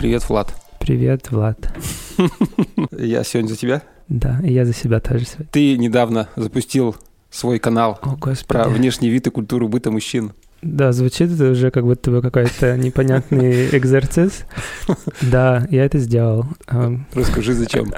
Привет, Влад. Привет, Влад. Я сегодня за тебя. Да, и я за себя тоже сегодня. Ты недавно запустил свой канал О, Господи. про внешний вид и культуру быта мужчин. Да, звучит это уже как будто бы какой-то непонятный экзорциз. Да, я это сделал. Расскажи, зачем.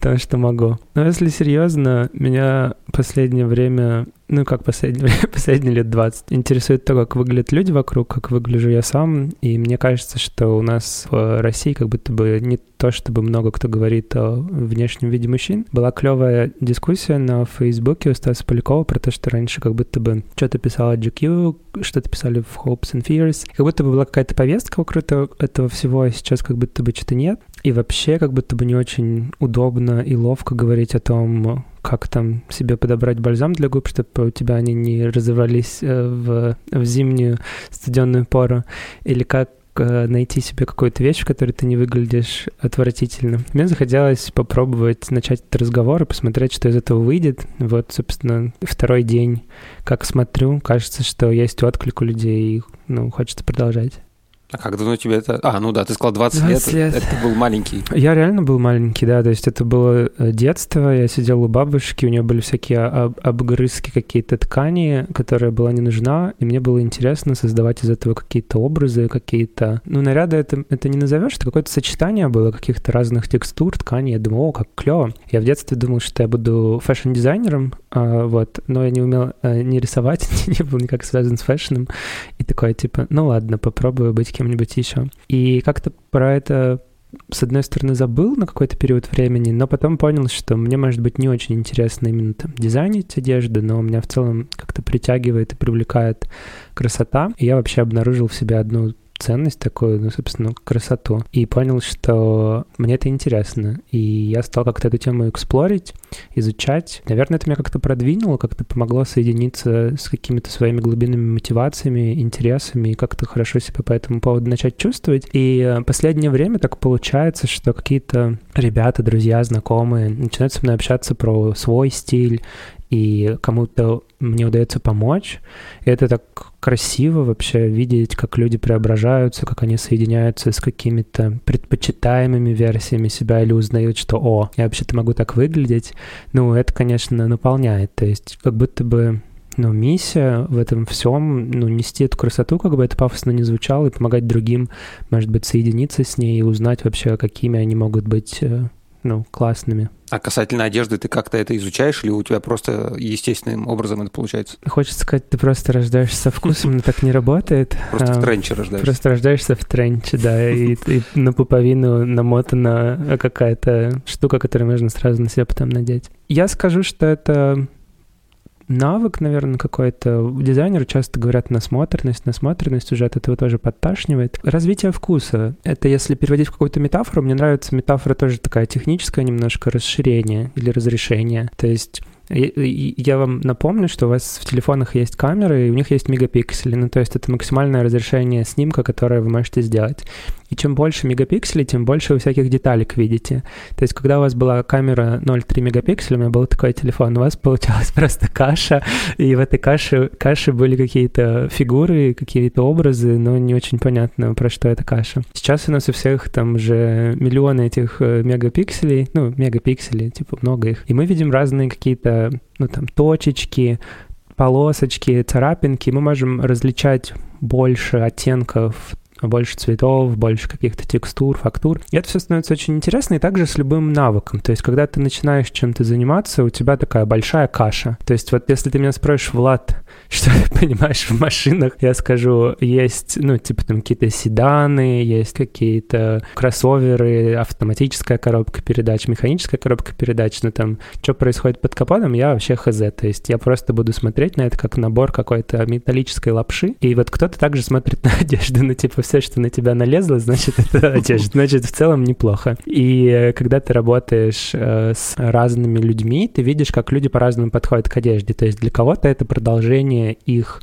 Потому что могу. Но если серьезно, меня последнее время, ну как последнее время, последние лет 20, интересует то, как выглядят люди вокруг, как выгляжу я сам. И мне кажется, что у нас в России как будто бы не то, чтобы много кто говорит о внешнем виде мужчин. Была клевая дискуссия на Фейсбуке у Стаса Полякова про то, что раньше как будто бы что-то писала GQ, что-то писали в Hopes and Fears. Как будто бы была какая-то повестка вокруг этого, всего, а сейчас как будто бы что-то нет. И вообще как будто бы не очень удобно и ловко говорить о том, как там себе подобрать бальзам для губ, чтобы у тебя они не разорвались э, в, в зимнюю студенную пору, или как э, найти себе какую-то вещь, в которой ты не выглядишь отвратительно. Мне захотелось попробовать начать этот разговор и посмотреть, что из этого выйдет. Вот, собственно, второй день, как смотрю, кажется, что есть отклик у людей, и, ну, хочется продолжать. А как давно тебе это... А, ну да, ты сказал 20, 20 лет. лет. Это был маленький. Я реально был маленький, да, то есть это было э, детство, я сидел у бабушки, у нее были всякие об- обгрызки какие-то ткани, которая была не нужна, и мне было интересно создавать из этого какие-то образы, какие-то... Ну, наряды это, это не назовешь, это какое-то сочетание было каких-то разных текстур, тканей, я думал, о, как клево. Я в детстве думал, что я буду fashion-дизайнером, а, вот, но я не умел а, не рисовать, не был никак связан с fashion ом, и такой, типа, ну ладно, попробую быть кем-нибудь еще. И как-то про это с одной стороны, забыл на какой-то период времени, но потом понял, что мне, может быть, не очень интересно именно там дизайнить одежду, но меня в целом как-то притягивает и привлекает красота. И я вообще обнаружил в себе одну ценность такую, ну, собственно, красоту. И понял, что мне это интересно. И я стал как-то эту тему эксплорить, изучать. Наверное, это меня как-то продвинуло, как-то помогло соединиться с какими-то своими глубинными мотивациями, интересами и как-то хорошо себя по этому поводу начать чувствовать. И э, последнее время так получается, что какие-то ребята, друзья, знакомые начинают со мной общаться про свой стиль, и кому-то мне удается помочь. И это так красиво вообще видеть, как люди преображаются, как они соединяются с какими-то предпочитаемыми версиями себя или узнают, что «О, я вообще-то могу так выглядеть». Ну, это, конечно, наполняет. То есть как будто бы ну, миссия в этом всем, ну, нести эту красоту, как бы это пафосно не звучало, и помогать другим, может быть, соединиться с ней и узнать вообще, какими они могут быть, э, ну, классными. А касательно одежды, ты как-то это изучаешь или у тебя просто естественным образом это получается? Хочется сказать, ты просто рождаешься со вкусом, но так не работает. Просто в А, тренче рождаешься. Просто рождаешься в тренче, да, и, и на пуповину намотана какая-то штука, которую можно сразу на себя потом надеть. Я скажу, что это навык, наверное, какой-то. Дизайнеры часто говорят насмотренность, насмотренность уже от этого тоже подташнивает. Развитие вкуса. Это если переводить в какую-то метафору, мне нравится метафора тоже такая техническая немножко, расширение или разрешение. То есть Я вам напомню, что у вас в телефонах есть камеры, и у них есть мегапиксели. Ну, то есть это максимальное разрешение снимка, которое вы можете сделать. И чем больше мегапикселей, тем больше вы всяких деталек видите. То есть, когда у вас была камера 0,3 мегапикселя, у меня был такой телефон, у вас получалась просто каша, и в этой каше, каше были какие-то фигуры, какие-то образы, но не очень понятно, про что эта каша. Сейчас у нас у всех там же миллионы этих э, мегапикселей, ну, мегапикселей, типа много их, и мы видим разные какие-то, ну, там, точечки, полосочки, царапинки, мы можем различать больше оттенков больше цветов, больше каких-то текстур, фактур. И это все становится очень интересно, и также с любым навыком. То есть, когда ты начинаешь чем-то заниматься, у тебя такая большая каша. То есть, вот если ты меня спросишь, Влад, что ты понимаешь в машинах, я скажу, есть, ну, типа там какие-то седаны, есть какие-то кроссоверы, автоматическая коробка передач, механическая коробка передач, ну, там, что происходит под капотом, я вообще хз. То есть, я просто буду смотреть на это как набор какой-то металлической лапши, и вот кто-то также смотрит на одежду, ну, типа, все, что на тебя налезло, значит, это одежда. Значит, в целом неплохо. И э, когда ты работаешь э, с разными людьми, ты видишь, как люди по-разному подходят к одежде. То есть для кого-то это продолжение их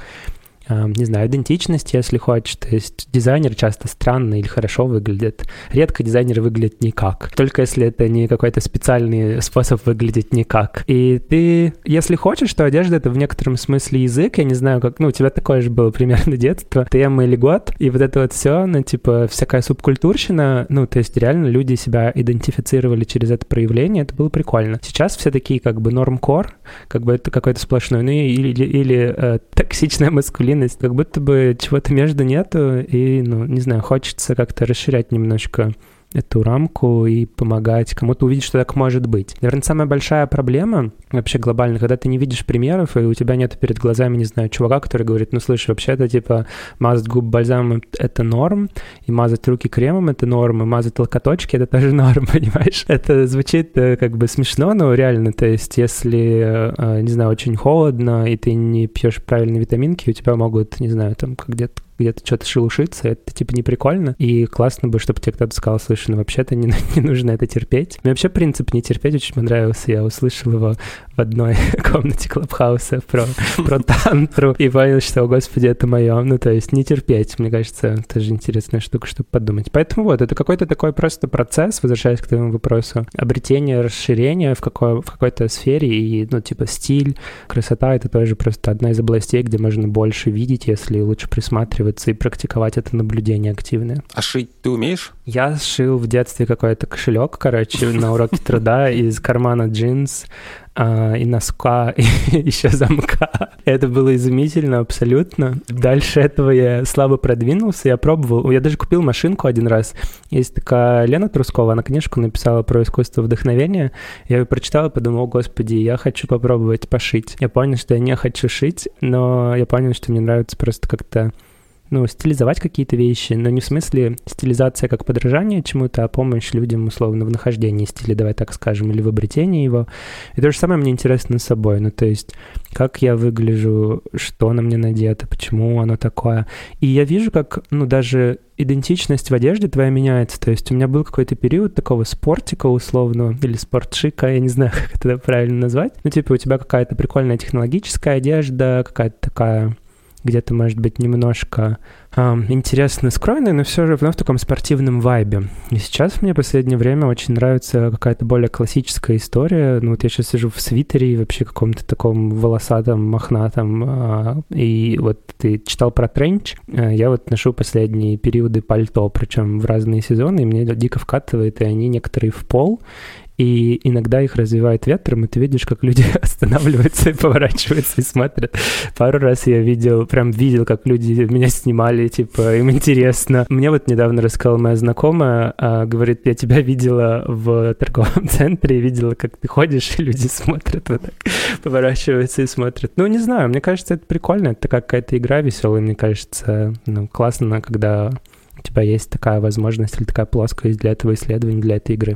не знаю, идентичность, если хочешь. То есть дизайнер часто странно или хорошо выглядит. Редко дизайнер выглядит никак. Только если это не какой-то специальный способ выглядеть никак. И ты, если хочешь, то одежда — это в некотором смысле язык. Я не знаю, как... Ну, у тебя такое же было примерно детство. Тема или год. И вот это вот все, ну, типа, всякая субкультурщина, ну, то есть реально люди себя идентифицировали через это проявление. Это было прикольно. Сейчас все такие как бы нормкор, как бы это какой-то сплошной, ну, или, или, или э, токсичная маскулинность, как будто бы чего-то между нету, и, ну, не знаю, хочется как-то расширять немножко эту рамку и помогать кому-то увидеть, что так может быть. Наверное, самая большая проблема вообще глобально, когда ты не видишь примеров, и у тебя нет перед глазами, не знаю, чувака, который говорит, ну, слышь, вообще-то, типа, мазать губы бальзамом — это норм, и мазать руки кремом — это норм, и мазать локоточки — это тоже норм, понимаешь? Это звучит э, как бы смешно, но реально, то есть, если, э, не знаю, очень холодно, и ты не пьешь правильные витаминки, у тебя могут, не знаю, там, где-то где-то что-то шелушится, это типа не прикольно. И классно бы, чтобы тебе кто-то сказал, слушай, ну вообще-то не, не нужно это терпеть. Мне вообще принцип не терпеть очень понравился. Я услышал его в одной комнате Клабхауса про, про тантру и понял, что, о господи, это мое. Ну, то есть не терпеть, мне кажется, тоже интересная штука, чтобы подумать. Поэтому вот, это какой-то такой просто процесс, возвращаясь к твоему вопросу, обретение, расширение в, какой, в какой-то сфере и, ну, типа, стиль, красота — это тоже просто одна из областей, где можно больше видеть, если лучше присматриваться и практиковать это наблюдение активное. А шить ты умеешь? Я сшил в детстве какой-то кошелек, короче, на уроке труда из кармана джинс а, и носка, и еще замка. Это было изумительно абсолютно. Дальше этого я слабо продвинулся, я пробовал. Я даже купил машинку один раз. Есть такая Лена Трускова, она книжку написала про искусство вдохновения. Я ее прочитал и подумал, о господи, я хочу попробовать пошить. Я понял, что я не хочу шить, но я понял, что мне нравится просто как-то ну, стилизовать какие-то вещи, но не в смысле стилизация как подражание чему-то, а помощь людям, условно, в нахождении стиля, давай так скажем, или в обретении его. И то же самое мне интересно с собой, ну, то есть, как я выгляжу, что на мне надето, почему оно такое. И я вижу, как, ну, даже идентичность в одежде твоя меняется. То есть у меня был какой-то период такого спортика условно, или спортшика, я не знаю, как это правильно назвать. Ну, типа у тебя какая-то прикольная технологическая одежда, какая-то такая где-то, может быть, немножко э, интересно скроенный, но все же равно в таком спортивном вайбе. И сейчас мне в последнее время очень нравится какая-то более классическая история. Ну вот я сейчас сижу в свитере и вообще каком-то таком волосатом, мохнатом. Э, и вот ты читал про тренч. Э, я вот ношу последние периоды пальто, причем в разные сезоны, и мне дико вкатывает, и они некоторые в пол и иногда их развивает ветром, и ты видишь, как люди останавливаются и поворачиваются и смотрят. Пару раз я видел, прям видел, как люди меня снимали, типа, им интересно. Мне вот недавно рассказала моя знакомая, а, говорит, я тебя видела в торговом центре, видела, как ты ходишь, и люди смотрят вот так, поворачиваются и смотрят. Ну, не знаю, мне кажется, это прикольно, это какая-то игра веселая, мне кажется, ну, классно, когда у тебя есть такая возможность или такая плоскость для этого исследования, для этой игры.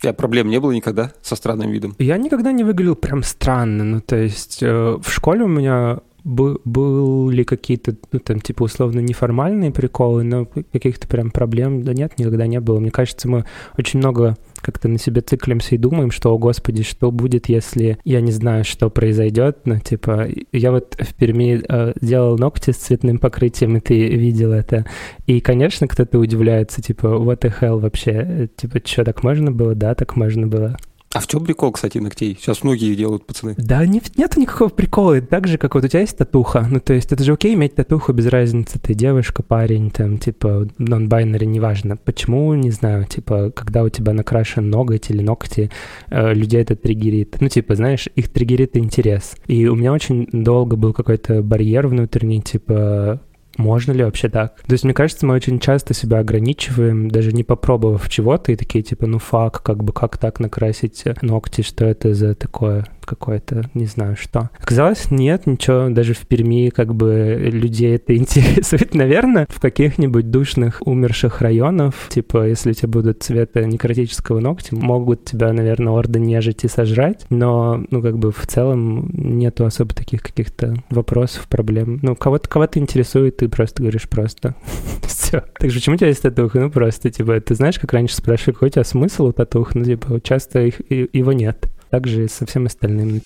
Тебя проблем не было никогда со странным видом? Я никогда не выглядел прям странно. Ну, то есть э, в школе у меня были какие-то, ну, там, типа, условно, неформальные приколы, но каких-то прям проблем, да нет, никогда не было. Мне кажется, мы очень много как-то на себе циклимся и думаем, что, о господи, что будет, если я не знаю, что произойдет. Ну, типа, я вот в Перми э, делал ногти с цветным покрытием, и ты видел это. И, конечно, кто-то удивляется, типа, what the hell вообще? Типа, что, так можно было? Да, так можно было. А в чем прикол, кстати, ногтей? Сейчас многие делают, пацаны. Да, не, нет никакого прикола. Это так же, как вот у тебя есть татуха. Ну, то есть это же окей иметь татуху без разницы. Ты девушка, парень, там, типа, нон-байнери, неважно. Почему, не знаю, типа, когда у тебя накрашен ноготь или ногти, э, людей это триггерит. Ну, типа, знаешь, их триггерит интерес. И у меня очень долго был какой-то барьер внутренний, типа, можно ли вообще так? То есть, мне кажется, мы очень часто себя ограничиваем, даже не попробовав чего-то, и такие, типа, ну фак, как бы, как так накрасить ногти, что это за такое? Какое-то, не знаю что. Оказалось, нет, ничего, даже в Перми как бы людей это интересует. Наверное, в каких-нибудь душных умерших районах, типа, если у тебя будут цвета некротического ногтя, могут тебя, наверное, орды нежить и сожрать, но, ну, как бы в целом нету особо таких каких-то вопросов, проблем. Ну, кого-то кого интересует, ты просто говоришь просто. Все. Так же, почему у тебя есть татуха? Ну, просто, типа, ты знаешь, как раньше спрашивали, какой у тебя смысл у татух? Ну, типа, часто их, его нет также и со всем остальным.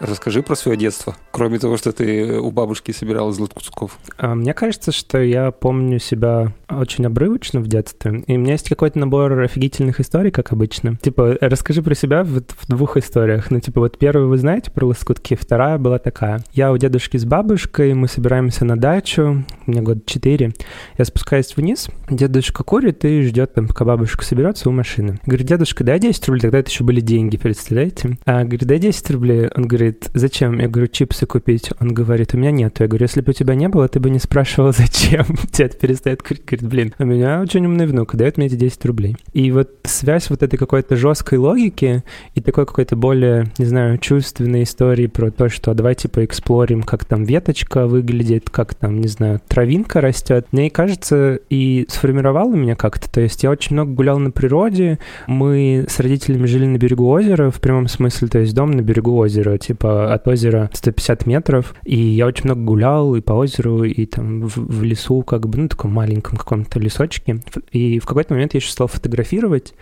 Расскажи про свое детство, кроме того, что ты у бабушки собирал из лоткуцков. А, мне кажется, что я помню себя очень обрывочно в детстве, и у меня есть какой-то набор офигительных историй, как обычно. Типа, расскажи про себя в, в двух историях. Ну, типа, вот первую вы знаете про лоскутки, вторая была такая. Я у дедушки с бабушкой, мы собираемся на дачу, мне год четыре. Я спускаюсь вниз, дедушка курит и ждет там, пока бабушка соберется у машины. Говорит, дедушка, дай 10 рублей, тогда это еще были деньги, представляете? А, говорит, дай 10 рублей. Он говорит, зачем? Я говорю, чипсы купить. Он говорит, у меня нет. Я говорю, если бы у тебя не было, ты бы не спрашивал, зачем. Дед перестает курить, говорит, блин, у меня очень умный внук, дает мне эти 10 рублей. И вот связь вот этой какой-то жесткой логики и такой какой-то более, не знаю, чувственной истории про то, что давай типа эксплорим, как там веточка выглядит, как там, не знаю, травинка растет. Мне кажется, и сформировало меня как-то. То есть я очень много гулял на природе. Мы с родителями жили на берегу озера, в прямом смысле, то есть дом на берегу озера, типа от озера 150 метров. И я очень много гулял и по озеру, и там в, в лесу, как бы, ну, таком маленьком каком-то лесочке. И в какой-то момент я еще стал фотографировать.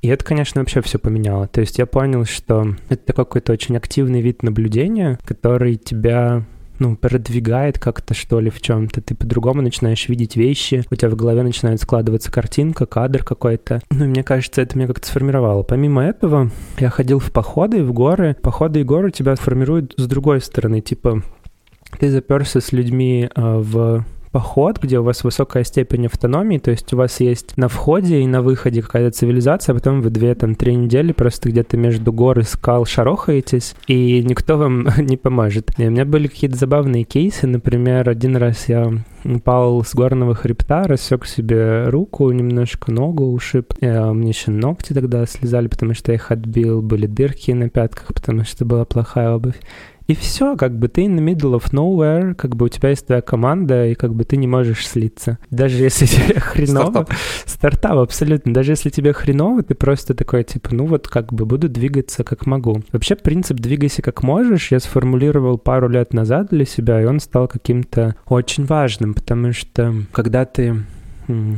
И это, конечно, вообще все поменяло. То есть я понял, что это такой какой-то очень активный вид наблюдения, который тебя ну, продвигает как-то, что ли, в чем-то. Ты по-другому начинаешь видеть вещи, у тебя в голове начинает складываться картинка, кадр какой-то. Ну, мне кажется, это меня как-то сформировало. Помимо этого, я ходил в походы, в горы. Походы и горы тебя формируют с другой стороны. Типа, ты заперся с людьми э, в поход, где у вас высокая степень автономии, то есть у вас есть на входе и на выходе какая-то цивилизация, а потом вы две, там, три недели просто где-то между гор и скал шарохаетесь, и никто вам не поможет. И у меня были какие-то забавные кейсы, например, один раз я упал с горного хребта, рассек себе руку, немножко ногу ушиб. И, а, мне еще ногти тогда слезали, потому что я их отбил, были дырки на пятках, потому что была плохая обувь. И все, как бы ты in the middle of nowhere, как бы у тебя есть твоя команда, и как бы ты не можешь слиться. Даже если тебе хреново... Стартап. Стартап, абсолютно. Даже если тебе хреново, ты просто такой, типа, ну вот как бы буду двигаться как могу. Вообще принцип «двигайся как можешь» я сформулировал пару лет назад для себя, и он стал каким-то очень важным, потому что когда ты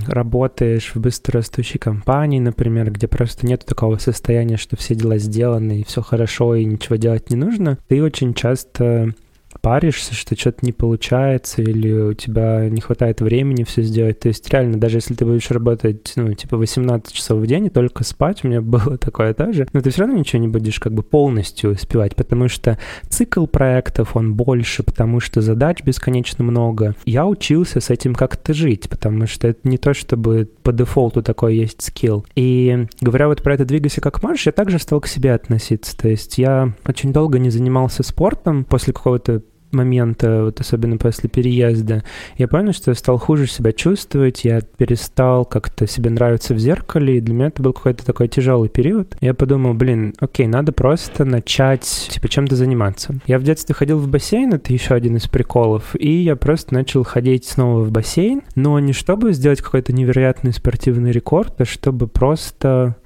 работаешь в быстрорастущей компании, например, где просто нет такого состояния, что все дела сделаны и все хорошо и ничего делать не нужно, ты очень часто паришься, что что-то не получается, или у тебя не хватает времени все сделать. То есть реально, даже если ты будешь работать, ну, типа 18 часов в день и только спать, у меня было такое тоже, но ты все равно ничего не будешь как бы полностью успевать, потому что цикл проектов, он больше, потому что задач бесконечно много. Я учился с этим как-то жить, потому что это не то, чтобы по дефолту такой есть скилл. И говоря вот про это «двигайся как можешь», я также стал к себе относиться. То есть я очень долго не занимался спортом после какого-то момента, вот особенно после переезда, я понял, что я стал хуже себя чувствовать, я перестал как-то себе нравиться в зеркале, и для меня это был какой-то такой тяжелый период. Я подумал, блин, окей, надо просто начать, типа, чем-то заниматься. Я в детстве ходил в бассейн, это еще один из приколов, и я просто начал ходить снова в бассейн, но не чтобы сделать какой-то невероятный спортивный рекорд, а чтобы просто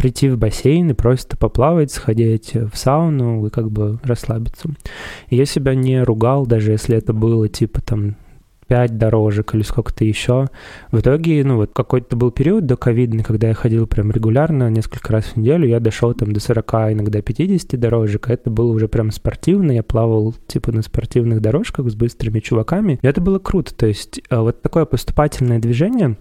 прийти в бассейн и просто поплавать, сходить в сауну и как бы расслабиться. И я себя не ругал, даже если это было типа там 5 дорожек или сколько-то еще. В итоге, ну вот какой-то был период до ковидный, когда я ходил прям регулярно, несколько раз в неделю, я дошел там до 40, иногда 50 дорожек, а это было уже прям спортивно, я плавал типа на спортивных дорожках с быстрыми чуваками, и это было круто, то есть э, вот такое поступательное движение,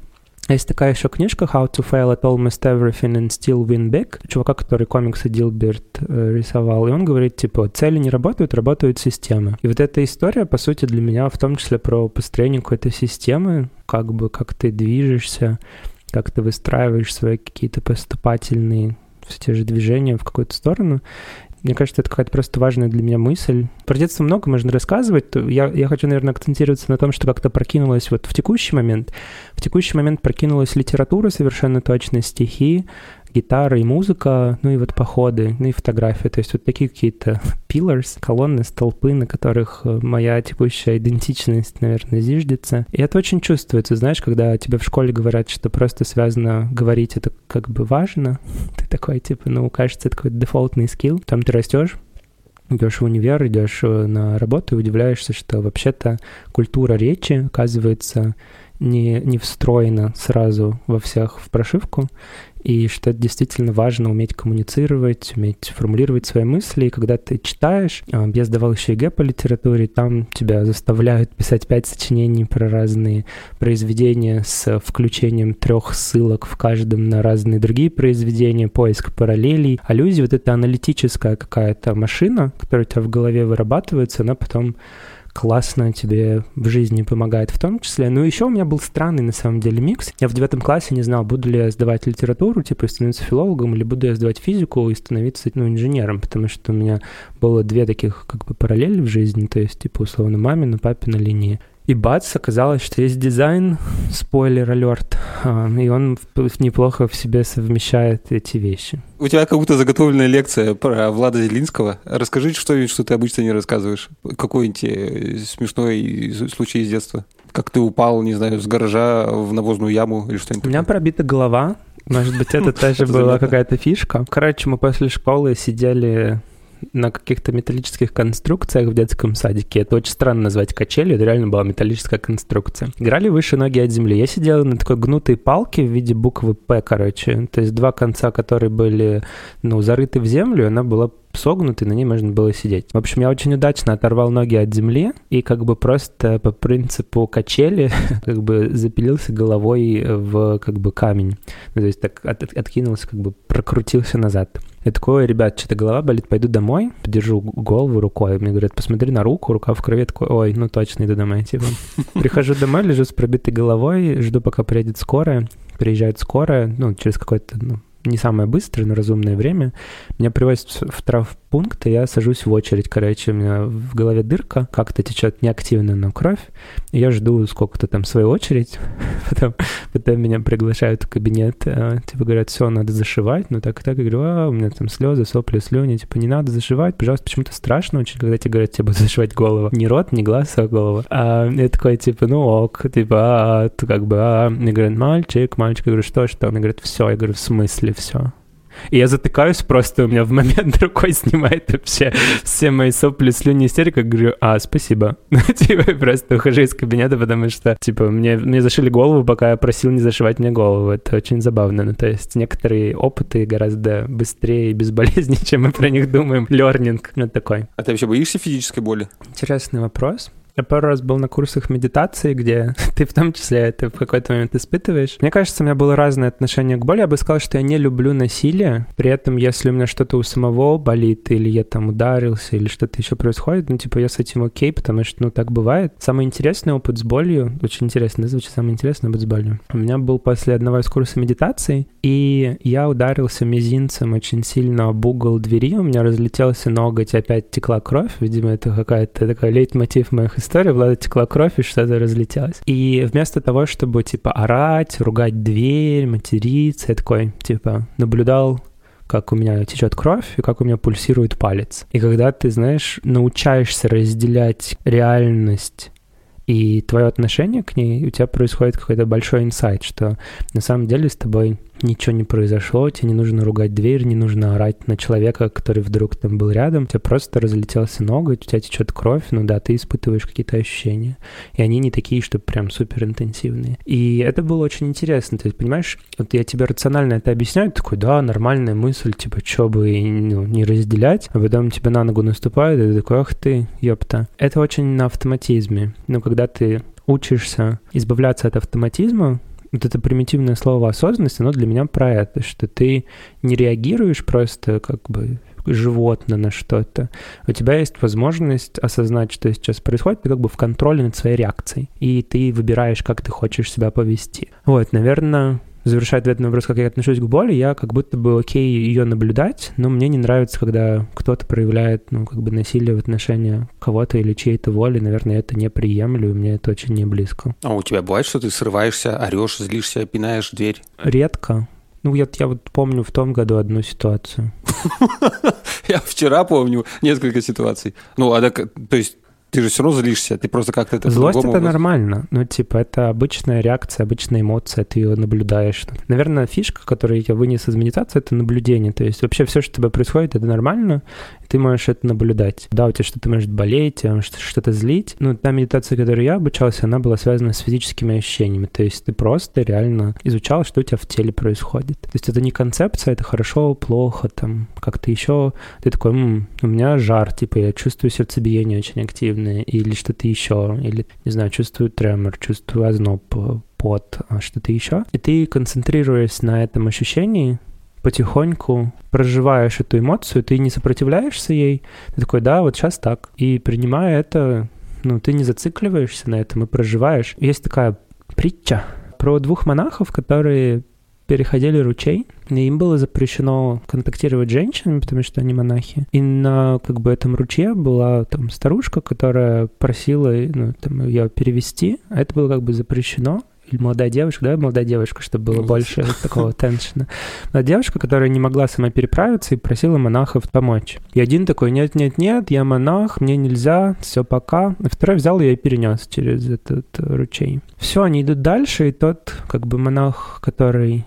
есть такая еще книжка «How to fail at almost everything and still win big». Чувака, который комиксы Дилберт э, рисовал. И он говорит, типа, цели не работают, работают системы. И вот эта история, по сути, для меня в том числе про построение какой-то системы, как бы, как ты движешься, как ты выстраиваешь свои какие-то поступательные все те же движения в какую-то сторону. Мне кажется, это какая-то просто важная для меня мысль. Про детство много можно рассказывать. Я, я хочу, наверное, акцентироваться на том, что как-то прокинулась вот в текущий момент. В текущий момент прокинулась литература совершенно точно, стихи, гитара и музыка, ну и вот походы, ну и фотографии. То есть вот такие какие-то pillars, колонны, столпы, на которых э, моя текущая идентичность, наверное, зиждется. И это очень чувствуется, знаешь, когда тебе в школе говорят, что просто связано говорить, это как бы важно. Ты такой, типа, ну, кажется, это какой-то дефолтный скилл. Там ты растешь, идешь в универ, идешь э, на работу и удивляешься, что вообще-то культура речи, оказывается, не, не встроена сразу во всех в прошивку, и что это действительно важно уметь коммуницировать, уметь формулировать свои мысли. И когда ты читаешь, а, я сдавал еще ЕГЭ по литературе, там тебя заставляют писать пять сочинений про разные произведения с включением трех ссылок в каждом на разные другие произведения, поиск параллелей, аллюзий. Вот эта аналитическая какая-то машина, которая у тебя в голове вырабатывается, она потом классно тебе в жизни помогает в том числе. Ну, еще у меня был странный, на самом деле, микс. Я в девятом классе не знал, буду ли я сдавать литературу, типа, становиться филологом, или буду я сдавать физику и становиться, ну, инженером, потому что у меня было две таких, как бы, параллели в жизни, то есть, типа, условно, мамина, папина линии. И бац, оказалось, что есть дизайн, спойлер алерт, а, и он неплохо в себе совмещает эти вещи. У тебя как будто заготовленная лекция про Влада Зелинского. Расскажи что-нибудь, что ты обычно не рассказываешь. Какой-нибудь э, смешной случай из детства. Как ты упал, не знаю, с гаража в навозную яму или что-нибудь У меня пробита голова, может быть, это тоже была какая-то фишка. Короче, мы после школы сидели на каких-то металлических конструкциях в детском садике. Это очень странно назвать качелью, это реально была металлическая конструкция. Играли выше ноги от земли. Я сидела на такой гнутой палке в виде буквы «П», короче. То есть два конца, которые были, ну, зарыты в землю, она была согнутый, на ней можно было сидеть. В общем, я очень удачно оторвал ноги от земли и как бы просто по принципу качели как бы запилился головой в как бы камень. Ну, то есть так от, откинулся, как бы прокрутился назад. Я такой, ребят, что-то голова болит, пойду домой, подержу голову рукой. Мне говорят, посмотри на руку, рука в крови. такой, ой, ну точно иду домой, типа. Прихожу домой, лежу с пробитой головой, жду, пока приедет скорая. Приезжает скорая, ну, через какой-то, ну, не самое быстрое, но разумное время. Меня привозят в травпункт, и я сажусь в очередь. Короче, у меня в голове дырка, как-то течет неактивно на кровь. Я жду сколько-то там свою очередь. Потом, потом меня приглашают в кабинет. А, типа говорят, все, надо зашивать. Ну так и так. Я говорю, а, у меня там слезы, сопли, слюни. Типа, не надо зашивать, пожалуйста. Почему-то страшно очень, когда тебе говорят, тебе будут зашивать голову. Не рот, не глаз, а голову. А я такой, типа, ну ок. Типа, а, как бы, а. Мне говорят, мальчик, мальчик. Я говорю, что, что? Мне говорят, все. Я говорю, в смысле все? И я затыкаюсь просто, у меня в момент рукой снимает вообще все мои сопли, слюни, истерика. Говорю, а, спасибо. Ну, типа, просто ухожу из кабинета, потому что, типа, мне, мне зашили голову, пока я просил не зашивать мне голову. Это очень забавно. Ну, то есть некоторые опыты гораздо быстрее и безболезнее, чем мы про них думаем. Лернинг. Вот такой. А ты вообще боишься физической боли? Интересный вопрос. Я пару раз был на курсах медитации, где ты в том числе это в какой-то момент испытываешь. Мне кажется, у меня было разное отношение к боли. Я бы сказал, что я не люблю насилие. При этом, если у меня что-то у самого болит, или я там ударился, или что-то еще происходит, ну, типа, я с этим окей, потому что, ну, так бывает. Самый интересный опыт с болью, очень интересно, да, звучит самый интересный опыт с болью. У меня был после одного из курсов медитации, и я ударился мизинцем очень сильно об угол двери, у меня разлетелся ноготь, опять текла кровь. Видимо, это какая-то такая лейтмотив моих история, Влада текла кровь, и что-то разлетелось. И вместо того, чтобы, типа, орать, ругать дверь, материться, я такой, типа, наблюдал как у меня течет кровь и как у меня пульсирует палец. И когда ты, знаешь, научаешься разделять реальность и твое отношение к ней, у тебя происходит какой-то большой инсайт, что на самом деле с тобой ничего не произошло, тебе не нужно ругать дверь, не нужно орать на человека, который вдруг там был рядом, тебе просто разлетелся ноготь, у тебя течет кровь, ну да, ты испытываешь какие-то ощущения. И они не такие, что прям супер интенсивные. И это было очень интересно. То есть, понимаешь, вот я тебе рационально это объясняю, такой, да, нормальная мысль, типа, что бы ну, не разделять, а потом тебе на ногу наступает, и ты такой, ах ты, ёпта. Это очень на автоматизме. Но когда ты учишься избавляться от автоматизма, вот это примитивное слово осознанность, оно для меня про это, что ты не реагируешь просто как бы животно на что-то. У тебя есть возможность осознать, что сейчас происходит, ты как бы в контроле над своей реакцией, и ты выбираешь, как ты хочешь себя повести. Вот, наверное, завершая ответ на вопрос, как я отношусь к боли, я как будто бы окей ее наблюдать, но мне не нравится, когда кто-то проявляет, ну, как бы насилие в отношении кого-то или чьей-то воли. Наверное, я это не приемлю, и мне это очень не близко. А у тебя бывает, что ты срываешься, орешь, злишься, пинаешь дверь? Редко. Ну, я, я вот помню в том году одну ситуацию. Я вчера помню несколько ситуаций. Ну, а так, то есть Ты же все равно злишься, ты просто как-то это Злость — это нормально. Ну, типа, это обычная реакция, обычная эмоция, ты ее наблюдаешь. Наверное, фишка, которую я вынес из медитации, это наблюдение. То есть вообще все, что у тебя происходит, это нормально, и ты можешь это наблюдать. Да, у тебя что-то может болеть, что-то злить. Ну, та медитация, которой я обучался, она была связана с физическими ощущениями. То есть ты просто реально изучал, что у тебя в теле происходит. То есть это не концепция, это хорошо, плохо, там, как-то еще. Ты такой, М, у меня жар, типа, я чувствую сердцебиение очень активно активные или что-то еще, или, не знаю, чувствую тремор, чувствую озноб, пот, а что-то еще. И ты, концентрируясь на этом ощущении, потихоньку проживаешь эту эмоцию, ты не сопротивляешься ей, ты такой, да, вот сейчас так. И принимая это, ну, ты не зацикливаешься на этом и проживаешь. Есть такая притча про двух монахов, которые переходили ручей, и им было запрещено контактировать с женщинами, потому что они монахи. И на как бы этом ручье была там старушка, которая просила ну, там, ее перевести, а это было как бы запрещено или молодая девушка, да, молодая девушка, чтобы было больше такого теншена. Молодая девушка, которая не могла сама переправиться и просила монахов помочь. И один такой, нет-нет-нет, я монах, мне нельзя, все пока. И второй взял ее и перенес через этот ручей. Все, они идут дальше, и тот, как бы монах, который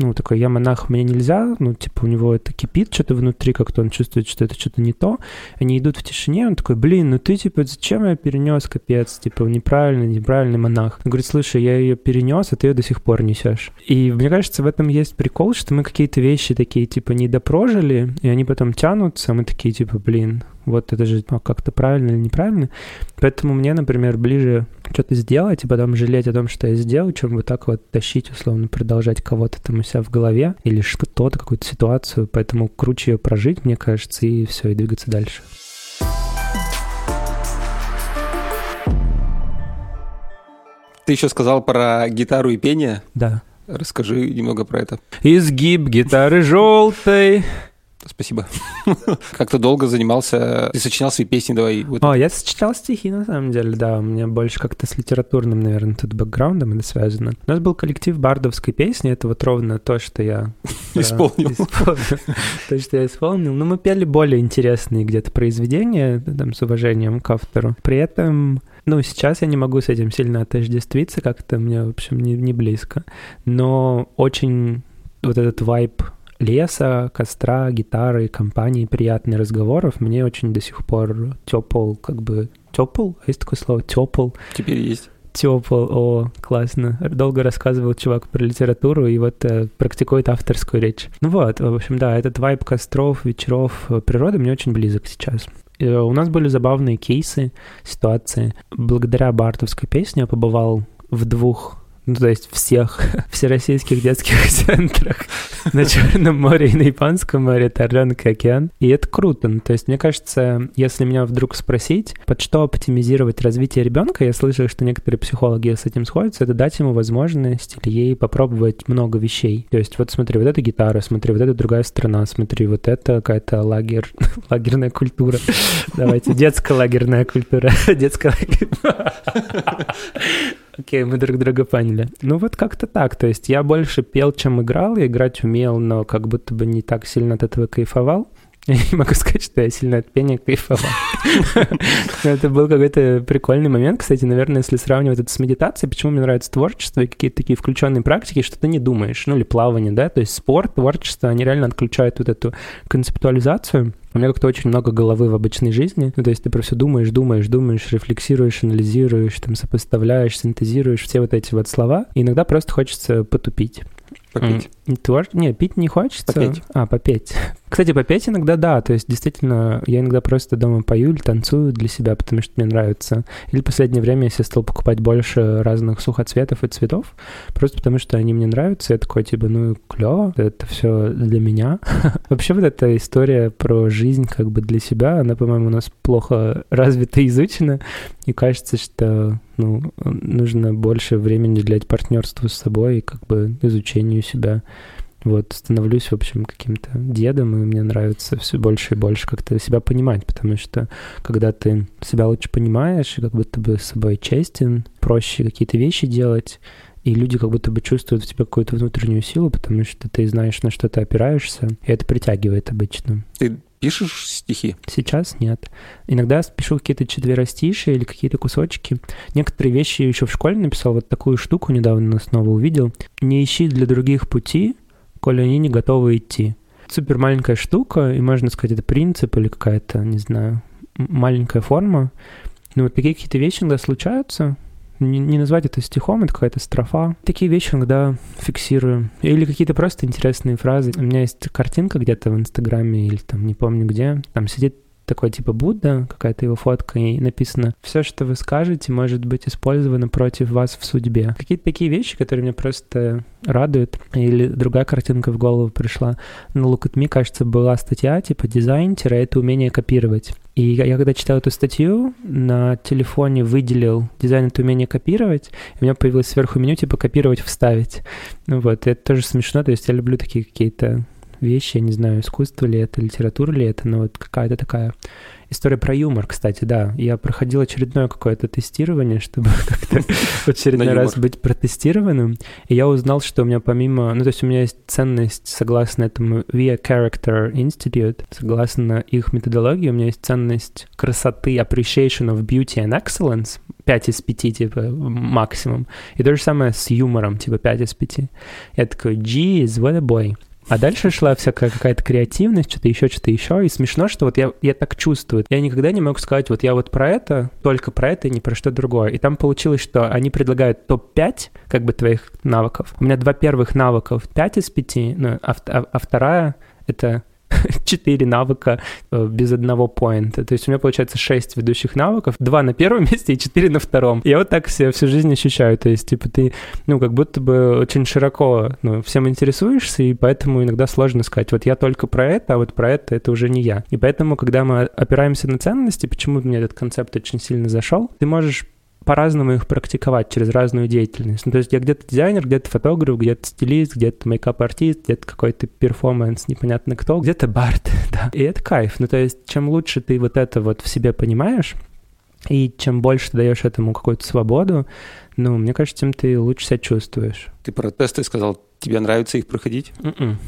ну, такой, я монах, мне нельзя, ну, типа, у него это кипит что-то внутри, как-то он чувствует, что это что-то не то. Они идут в тишине, он такой, блин, ну ты, типа, зачем я перенес, капец, типа, неправильный, неправильный монах. Он говорит, слушай, я ее перенес, а ты ее до сих пор несешь. И мне кажется, в этом есть прикол, что мы какие-то вещи такие, типа, не допрожили, и они потом тянутся, мы такие, типа, блин, вот это же ну, как-то правильно или неправильно. Поэтому мне, например, ближе что-то сделать и потом жалеть о том, что я сделал, чем вот так вот тащить, условно, продолжать кого-то там у себя в голове или что-то, какую-то ситуацию. Поэтому круче ее прожить, мне кажется, и все, и двигаться дальше. Ты еще сказал про гитару и пение. Да. Расскажи немного про это. Изгиб гитары желтой, Спасибо. Как-то долго занимался, ты сочинял свои песни, давай. Вот. О, я сочинял стихи, на самом деле, да. У меня больше как-то с литературным, наверное, тут бэкграундом это связано. У нас был коллектив бардовской песни, это вот ровно то, что я... Исполнил. То, что я исполнил. Но мы пели более интересные где-то произведения, там, с уважением к автору. При этом ну, сейчас я не могу с этим сильно отождествиться, как-то мне, в общем, не, не близко. Но очень вот этот вайб леса, костра, гитары, компании, приятных разговоров мне очень до сих пор тепл, как бы тепл, есть такое слово тепл. Теперь есть. Тепл, о, классно. Долго рассказывал чувак про литературу и вот э, практикует авторскую речь. Ну вот, в общем, да, этот вайб костров, вечеров, э, природы мне очень близок сейчас. И э, у нас были забавные кейсы, ситуации. Благодаря бартовской песне я побывал в двух ну, то есть всех всероссийских детских центрах на Черном море и на Японском море, это Орленок океан. И это круто. Ну, то есть, мне кажется, если меня вдруг спросить, под что оптимизировать развитие ребенка, я слышал, что некоторые психологи с этим сходятся, это дать ему возможность или ей попробовать много вещей. То есть, вот смотри, вот эта гитара, смотри, вот эта другая страна, смотри, вот это какая-то лагерь, лагерная культура. Давайте, детская лагерная культура. Детская лагерная. Окей, мы друг друга поняли. Ну вот как-то так. То есть я больше пел, чем играл. Я играть умел, но как будто бы не так сильно от этого кайфовал. Я не могу сказать, что я сильно от пения кайфовал. Это был какой-то прикольный момент. Кстати, наверное, если сравнивать это с медитацией, почему мне нравится творчество и какие-то такие включенные практики, что ты не думаешь, ну или плавание, да, то есть спорт, творчество, они реально отключают вот эту концептуализацию. У меня как-то очень много головы в обычной жизни. Ну, то есть ты просто думаешь, думаешь, думаешь, рефлексируешь, анализируешь, там, сопоставляешь, синтезируешь все вот эти вот слова. И иногда просто хочется потупить. Попить. Твор... Не, пить не хочется. Попеть. А, попеть. Кстати, попеть иногда да, то есть действительно я иногда просто дома пою или танцую для себя, потому что мне нравится. Или в последнее время я себе стал покупать больше разных сухоцветов и цветов, просто потому что они мне нравятся. Я такой, типа, ну, клево, это все для меня. Вообще вот эта история про жизнь как бы для себя, она, по-моему, у нас плохо развита и изучена, и кажется, что ну, нужно больше времени уделять партнерству с собой и как бы изучению себя. Вот, становлюсь, в общем, каким-то дедом, и мне нравится все больше и больше как-то себя понимать, потому что когда ты себя лучше понимаешь, и как будто бы с собой честен, проще какие-то вещи делать, и люди как будто бы чувствуют в тебе какую-то внутреннюю силу, потому что ты знаешь, на что ты опираешься, и это притягивает обычно. Ты пишешь стихи? Сейчас нет. Иногда пишу какие-то четверостишие или какие-то кусочки. Некоторые вещи еще в школе написал. Вот такую штуку недавно снова увидел. «Не ищи для других пути, коли они не готовы идти». Супер маленькая штука, и можно сказать, это принцип или какая-то, не знаю, маленькая форма. Но вот такие какие-то вещи иногда случаются, не, не назвать это стихом, это какая-то строфа. Такие вещи иногда фиксирую. Или какие-то просто интересные фразы. У меня есть картинка где-то в Инстаграме или там не помню где. Там сидит такой типа Будда, какая-то его фотка, и написано «Все, что вы скажете, может быть использовано против вас в судьбе». Какие-то такие вещи, которые меня просто радуют. Или другая картинка в голову пришла. На Look at Me, кажется, была статья типа «Дизайн — это умение копировать». И я, я когда читал эту статью, на телефоне выделил дизайн это умение копировать, и у меня появилось сверху меню типа копировать, вставить. Ну вот, это тоже смешно, то есть я люблю такие какие-то вещи, я не знаю, искусство ли это, литература ли это, но вот какая-то такая история про юмор, кстати, да. Я проходил очередное какое-то тестирование, чтобы как-то в очередной раз быть протестированным, и я узнал, что у меня помимо... Ну, то есть у меня есть ценность, согласно этому Via Character Institute, согласно их методологии, у меня есть ценность красоты, appreciation of beauty and excellence, 5 из 5, типа, максимум. И то же самое с юмором, типа, 5 из 5. Я такой, G is what a boy. А дальше шла всякая какая-то креативность, что-то еще, что-то еще. И смешно, что вот я, я так чувствую. Я никогда не мог сказать, вот я вот про это, только про это и не про что другое. И там получилось, что они предлагают топ-5 как бы твоих навыков. У меня два первых навыков 5 из 5, ну, а, а, а вторая — это четыре навыка э, без одного поинта. То есть у меня получается шесть ведущих навыков, два на первом месте и четыре на втором. Я вот так себя всю жизнь ощущаю. То есть, типа, ты, ну, как будто бы очень широко ну, всем интересуешься, и поэтому иногда сложно сказать, вот я только про это, а вот про это это уже не я. И поэтому, когда мы опираемся на ценности, почему мне этот концепт очень сильно зашел, ты можешь по-разному их практиковать через разную деятельность. Ну, то есть я где-то дизайнер, где-то фотограф, где-то стилист, где-то makeup artist, где-то какой-то перформанс, непонятно кто, где-то бард, да. И это кайф. Ну, то есть чем лучше ты вот это вот в себе понимаешь, и чем больше ты даешь этому какую-то свободу, ну, мне кажется, тем ты лучше себя чувствуешь. Ты про тесты сказал, тебе нравится их проходить? М-м.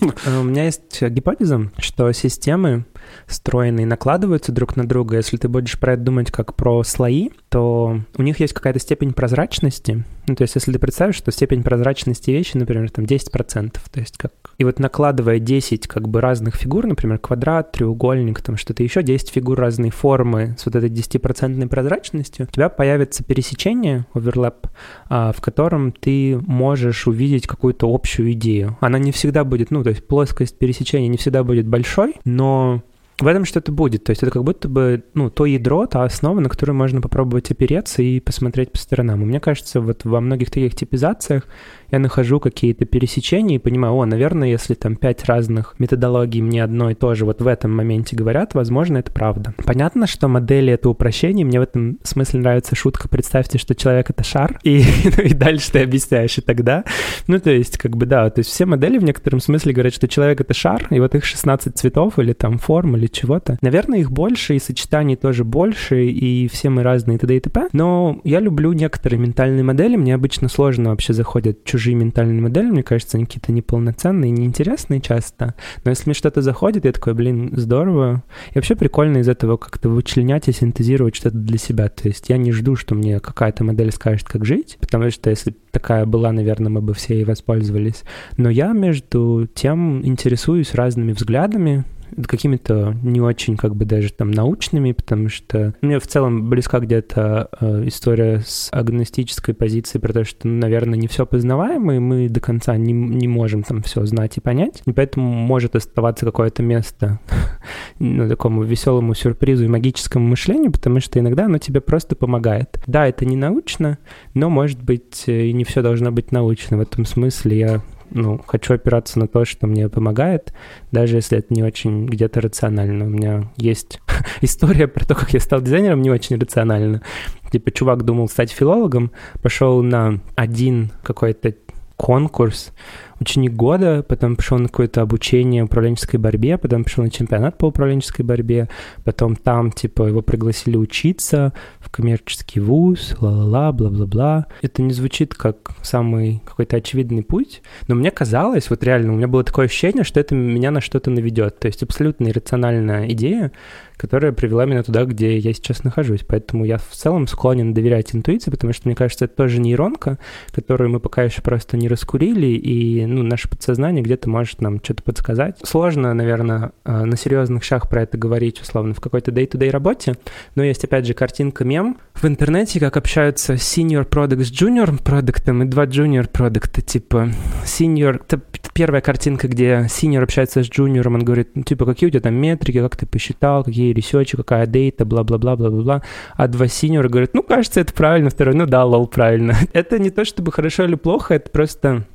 У меня есть гипотеза, что системы встроенные накладываются друг на друга. Если ты будешь про это думать как про слои, то у них есть какая-то степень прозрачности. Ну, то есть если ты представишь, что степень прозрачности вещи, например, там 10%, то есть как... И вот накладывая 10 как бы разных фигур, например, квадрат, треугольник, там что-то еще, 10 фигур разной формы с вот этой 10% прозрачностью, у тебя появится пересечение, оверлап, а, в котором ты можешь увидеть какую-то общую идею. Она не всегда будет, ну, то есть плоскость пересечения не всегда будет большой, но в этом что-то будет. То есть это как будто бы ну, то ядро, та основа, на которую можно попробовать опереться и посмотреть по сторонам. И мне кажется, вот во многих таких типизациях я нахожу какие-то пересечения и понимаю, о, наверное, если там пять разных методологий мне одно и то же вот в этом моменте говорят, возможно, это правда. Понятно, что модели — это упрощение. Мне в этом смысле нравится шутка «представьте, что человек — это шар», и, ну, и дальше ты объясняешь, и тогда... Ну, то есть, как бы, да, то есть все модели в некотором смысле говорят, что человек — это шар, и вот их 16 цветов или там форм или чего-то. Наверное, их больше, и сочетаний тоже больше, и все мы разные, и т.д. и т.п. Но я люблю некоторые ментальные модели, мне обычно сложно вообще заходят чужие чужие ментальные модели, мне кажется, они какие-то неполноценные, неинтересные часто. Но если мне что-то заходит, я такой, блин, здорово. И вообще прикольно из этого как-то вычленять и синтезировать что-то для себя. То есть я не жду, что мне какая-то модель скажет, как жить, потому что если такая была, наверное, мы бы все ей воспользовались. Но я между тем интересуюсь разными взглядами, какими-то не очень как бы даже там научными, потому что мне в целом близка где-то э, история с агностической позицией про то, что, наверное, не все познаваемо, и мы до конца не, не можем там все знать и понять, и поэтому может оставаться какое-то место ну, такому веселому сюрпризу и магическому мышлению, потому что иногда оно тебе просто помогает. Да, это не научно, но, может быть, и не все должно быть научно. В этом смысле я ну, хочу опираться на то, что мне помогает, даже если это не очень где-то рационально. У меня есть история про то, как я стал дизайнером, не очень рационально. Типа, чувак думал стать филологом, пошел на один какой-то конкурс, ученик года, потом пошел на какое-то обучение управленческой борьбе, потом пошел на чемпионат по управленческой борьбе, потом там, типа, его пригласили учиться коммерческий вуз, ла-ла-ла, бла-бла-бла. Это не звучит как самый какой-то очевидный путь, но мне казалось, вот реально, у меня было такое ощущение, что это меня на что-то наведет. То есть абсолютно иррациональная идея, которая привела меня туда, где я сейчас нахожусь. Поэтому я в целом склонен доверять интуиции, потому что, мне кажется, это тоже нейронка, которую мы пока еще просто не раскурили, и ну, наше подсознание где-то может нам что-то подсказать. Сложно, наверное, э, на серьезных шаг про это говорить, условно, в какой-то day-to-day работе, но есть, опять же, картинка мем в интернете, как общаются senior product с junior product ом и два junior product а, типа senior... Это первая картинка, где senior общается с junior, он говорит, ну, типа, какие у тебя там метрики, как ты посчитал, какие какие research и, какая data, бла-бла-бла, бла-бла-бла. А два senior а говорят, ну, кажется, это правильно, второй, ну да, lol, правильно. это не то, чтобы хорошо или плохо, это просто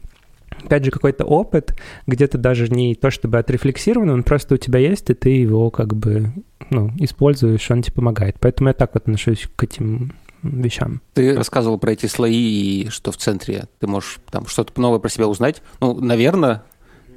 опять же, какой-то опыт, где-то даже не то чтобы отрефлексирован, он просто у тебя есть, и ты его как бы ну, используешь, он тебе помогает. Поэтому я так вот отношусь к этим вещам. Ты рассказывал про эти слои, и что в центре ты можешь там что-то новое про себя узнать. Ну, наверное,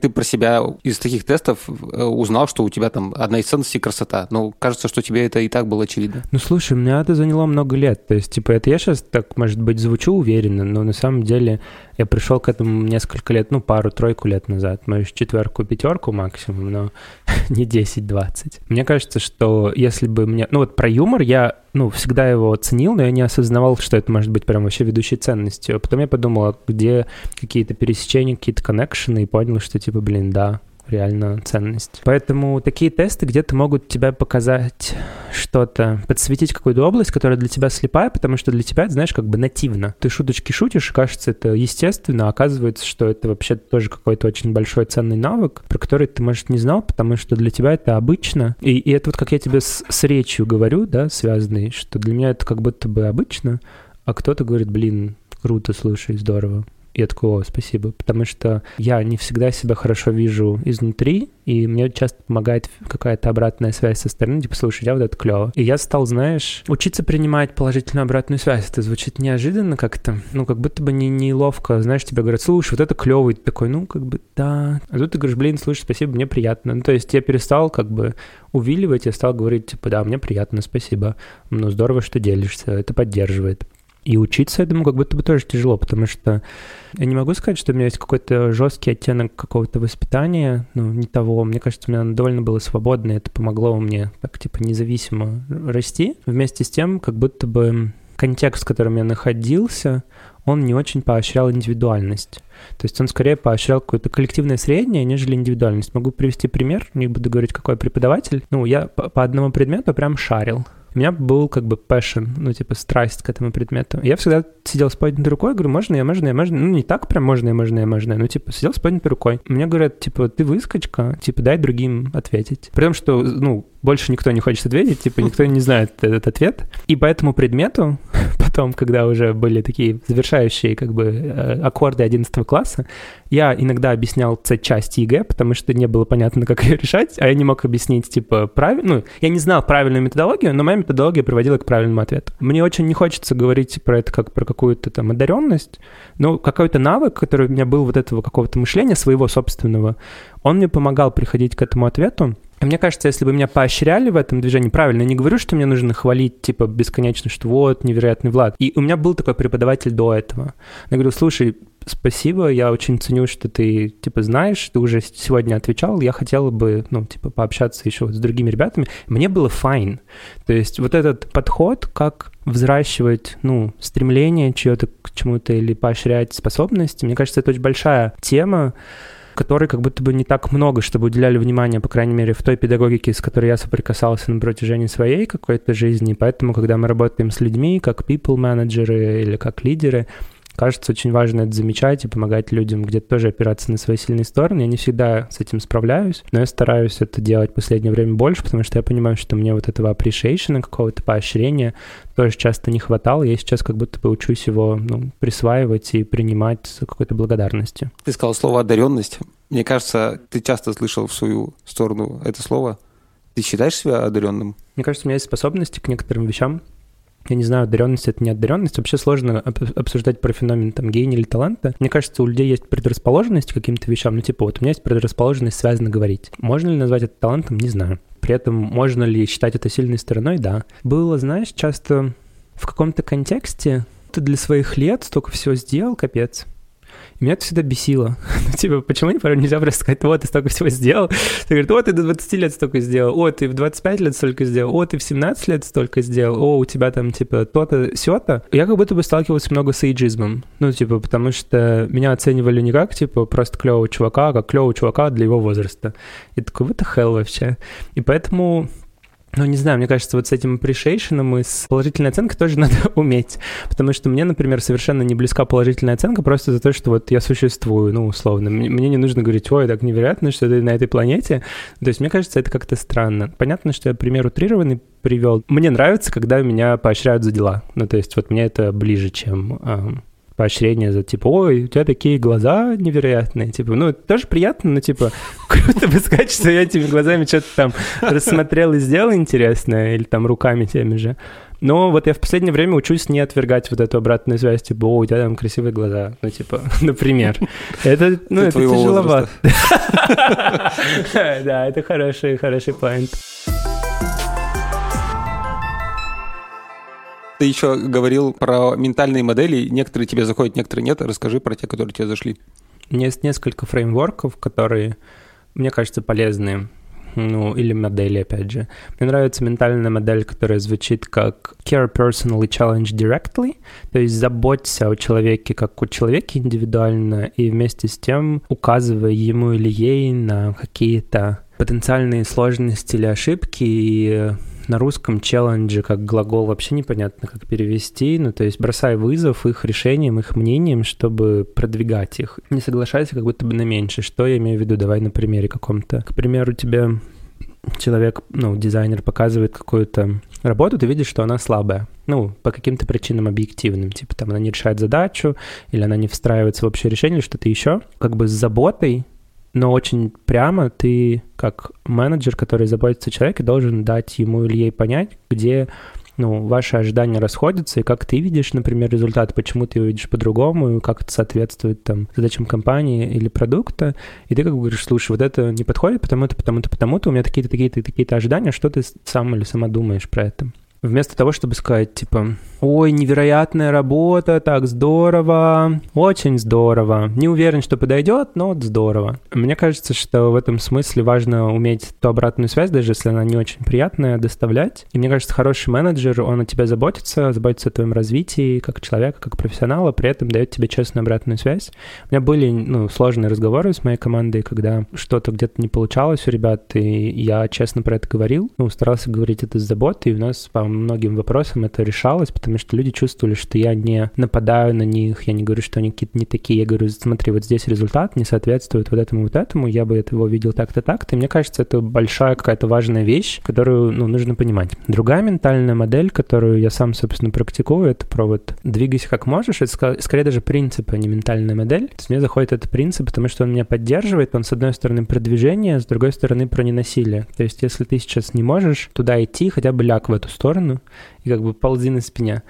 ты про себя из таких тестов э, узнал, что у тебя там одна из ценностей красота. Ну, кажется, что тебе это и так было очевидно. Ну, слушай, мне это заняло много лет. То есть, типа, это я сейчас так, может быть, звучу уверенно, но на самом деле я пришел к этому несколько лет, ну, пару-тройку лет назад. Может, четверку, пятерку максимум, но не 10-20. Мне кажется, что если бы мне... Ну, вот про юмор я, ну, всегда его ценил, но я не осознавал, что это может быть прям вообще ведущей ценностью. А потом я подумал, а где какие-то пересечения, какие-то коннекшены, и понял, что, типа, блин, да, реально ценность. Поэтому такие тесты где-то могут тебя показать что-то, подсветить какую-то область, которая для тебя слепая, потому что для тебя это, знаешь, как бы нативно. Ты шуточки шутишь, кажется, это естественно, а оказывается, что это вообще тоже какой-то очень большой ценный навык, про который ты, может, не знал, потому что для тебя это обычно. И, и это вот как я тебе с, с речью говорю, да, связанный, что для меня это как будто бы обычно, а кто-то говорит, блин, круто, слушай, здорово. Я такой, о, спасибо. Потому что я не всегда себя хорошо вижу изнутри, и мне часто помогает какая-то обратная связь со стороны, типа, слушай, я вот это клево. И я стал, знаешь, учиться принимать положительную обратную связь. Это звучит неожиданно как-то, ну, как будто бы не неловко. Знаешь, тебе говорят, слушай, вот это клево, и ты такой, ну, как бы, да. А тут ты говоришь, блин, слушай, спасибо, мне приятно. Ну, то есть я перестал как бы увиливать, я стал говорить, типа, да, мне приятно, спасибо. Ну, здорово, что делишься, это поддерживает. И учиться этому как будто бы тоже тяжело, потому что я не могу сказать, что у меня есть какой-то жесткий оттенок какого-то воспитания, ну, не того. Мне кажется, у меня довольно было свободно, и это помогло мне так, типа, независимо расти. Вместе с тем, как будто бы контекст, в котором я находился, он не очень поощрял индивидуальность. То есть он скорее поощрял какое-то коллективное среднее, нежели индивидуальность. Могу привести пример, не буду говорить, какой преподаватель. Ну, я по одному предмету прям шарил. У меня был как бы passion, ну, типа, страсть к этому предмету. Я всегда сидел с поднятой рукой, говорю, можно я, можно я, можно Ну, не так прям можно я, можно я, можно я, ну, типа, сидел с поднятой рукой. Мне говорят, типа, ты выскочка, типа, дай другим ответить. При том, что, ну, больше никто не хочет ответить, типа, никто не знает этот ответ. И по этому предмету, потом, когда уже были такие завершающие, как бы, э, аккорды 11 класса, я иногда объяснял часть ЕГЭ, потому что не было понятно, как ее решать, а я не мог объяснить, типа, правильно, ну, я не знал правильную методологию, но моя методология приводила к правильному ответу. Мне очень не хочется говорить про это как про какую-то там одаренность, но какой-то навык, который у меня был вот этого какого-то мышления своего собственного, он мне помогал приходить к этому ответу, мне кажется, если бы меня поощряли в этом движении, правильно, я не говорю, что мне нужно хвалить, типа, бесконечно, что вот, невероятный Влад. И у меня был такой преподаватель до этого. Я говорю, слушай, спасибо, я очень ценю, что ты, типа, знаешь, ты уже сегодня отвечал, я хотела бы, ну, типа, пообщаться еще с другими ребятами. Мне было файн. То есть вот этот подход, как взращивать, ну, стремление чье-то к чему-то или поощрять способности, мне кажется, это очень большая тема, которой как будто бы не так много, чтобы уделяли внимание, по крайней мере, в той педагогике, с которой я соприкасался на протяжении своей какой-то жизни. Поэтому, когда мы работаем с людьми, как people менеджеры или как лидеры, кажется, очень важно это замечать и помогать людям где-то тоже опираться на свои сильные стороны. Я не всегда с этим справляюсь, но я стараюсь это делать в последнее время больше, потому что я понимаю, что мне вот этого appreciation, какого-то поощрения тоже часто не хватало. Я сейчас как будто бы учусь его ну, присваивать и принимать с какой-то благодарностью. Ты сказал слово «одаренность». Мне кажется, ты часто слышал в свою сторону это слово. Ты считаешь себя одаренным? Мне кажется, у меня есть способности к некоторым вещам, я не знаю, одаренность это не одаренность. Вообще сложно обсуждать про феномен там гения или таланта. Мне кажется, у людей есть предрасположенность к каким-то вещам. Ну, типа, вот у меня есть предрасположенность связано говорить. Можно ли назвать это талантом? Не знаю. При этом можно ли считать это сильной стороной? Да. Было, знаешь, часто в каком-то контексте ты для своих лет столько всего сделал, капец. Меня это всегда бесило. ну, типа, почему порой нельзя просто сказать, вот, ты столько всего сделал. Ты говоришь, вот, ты до 20 лет столько сделал, о, ты в 25 лет столько сделал, о, ты в 17 лет столько сделал, о, у тебя там, типа, то-то, сё-то. Я как будто бы сталкивался много с эйджизмом. Ну, типа, потому что меня оценивали не как, типа, просто клевого чувака, а как клевого чувака для его возраста. И такой, what the hell вообще? И поэтому ну, не знаю, мне кажется, вот с этим appreciation и с положительной оценкой тоже надо уметь. Потому что мне, например, совершенно не близка положительная оценка просто за то, что вот я существую, ну, условно. Мне не нужно говорить, ой, так невероятно, что ты на этой планете. То есть, мне кажется, это как-то странно. Понятно, что я пример утрированный привел. Мне нравится, когда меня поощряют за дела. Ну, то есть, вот мне это ближе, чем поощрение за типа, ой, у тебя такие глаза невероятные, типа, ну, это тоже приятно, но типа, круто бы сказать, что я этими глазами что-то там рассмотрел и сделал интересное, или там руками теми же. Но вот я в последнее время учусь не отвергать вот эту обратную связь, типа, о, у тебя там красивые глаза, ну, типа, например. Это, ну, это тяжеловато. Да, это хороший, хороший поинт. Ты еще говорил про ментальные модели. Некоторые тебе заходят, некоторые нет. Расскажи про те, которые тебе зашли. Есть несколько фреймворков, которые, мне кажется, полезные. Ну, или модели, опять же. Мне нравится ментальная модель, которая звучит как care personally challenge directly, то есть заботься о человеке как о человеке индивидуально и вместе с тем указывая ему или ей на какие-то потенциальные сложности или ошибки и на русском челленджи как глагол вообще непонятно, как перевести. Ну, то есть бросай вызов их решениям, их мнениям, чтобы продвигать их. Не соглашайся как будто бы на меньше. Что я имею в виду? Давай на примере каком-то. К примеру, тебе человек, ну, дизайнер показывает какую-то работу, ты видишь, что она слабая. Ну, по каким-то причинам объективным. Типа там она не решает задачу, или она не встраивается в общее решение, или что-то еще. Как бы с заботой но очень прямо ты, как менеджер, который заботится о человеке, должен дать ему или ей понять, где ну, ваши ожидания расходятся, и как ты видишь, например, результат, почему ты его видишь по-другому, и как это соответствует там задачам компании или продукта, и ты как бы говоришь, слушай, вот это не подходит, потому-то, потому-то, потому-то, у меня такие-то, такие-то, такие-то ожидания, что ты сам или сама думаешь про это? Вместо того, чтобы сказать, типа, ой, невероятная работа, так здорово, очень здорово. Не уверен, что подойдет, но вот здорово. Мне кажется, что в этом смысле важно уметь ту обратную связь, даже если она не очень приятная, доставлять. И мне кажется, хороший менеджер, он о тебе заботится, заботится о твоем развитии как человека, как профессионала, при этом дает тебе честную обратную связь. У меня были ну, сложные разговоры с моей командой, когда что-то где-то не получалось у ребят, и я честно про это говорил, ну, старался говорить это с заботой, и у нас, по многим вопросам это решалось, потому что люди чувствовали, что я не нападаю на них, я не говорю, что они какие-то не такие, я говорю, смотри, вот здесь результат не соответствует вот этому вот этому, я бы этого видел так-то так-то, и мне кажется, это большая какая-то важная вещь, которую, ну, нужно понимать. Другая ментальная модель, которую я сам, собственно, практикую, это про вот двигайся как можешь, это скорее даже принцип, а не ментальная модель. То есть мне заходит этот принцип, потому что он меня поддерживает, он, с одной стороны, про движение, с другой стороны, про ненасилие. То есть если ты сейчас не можешь туда идти, хотя бы ляг в эту сторону, сторону и как бы ползи на спине.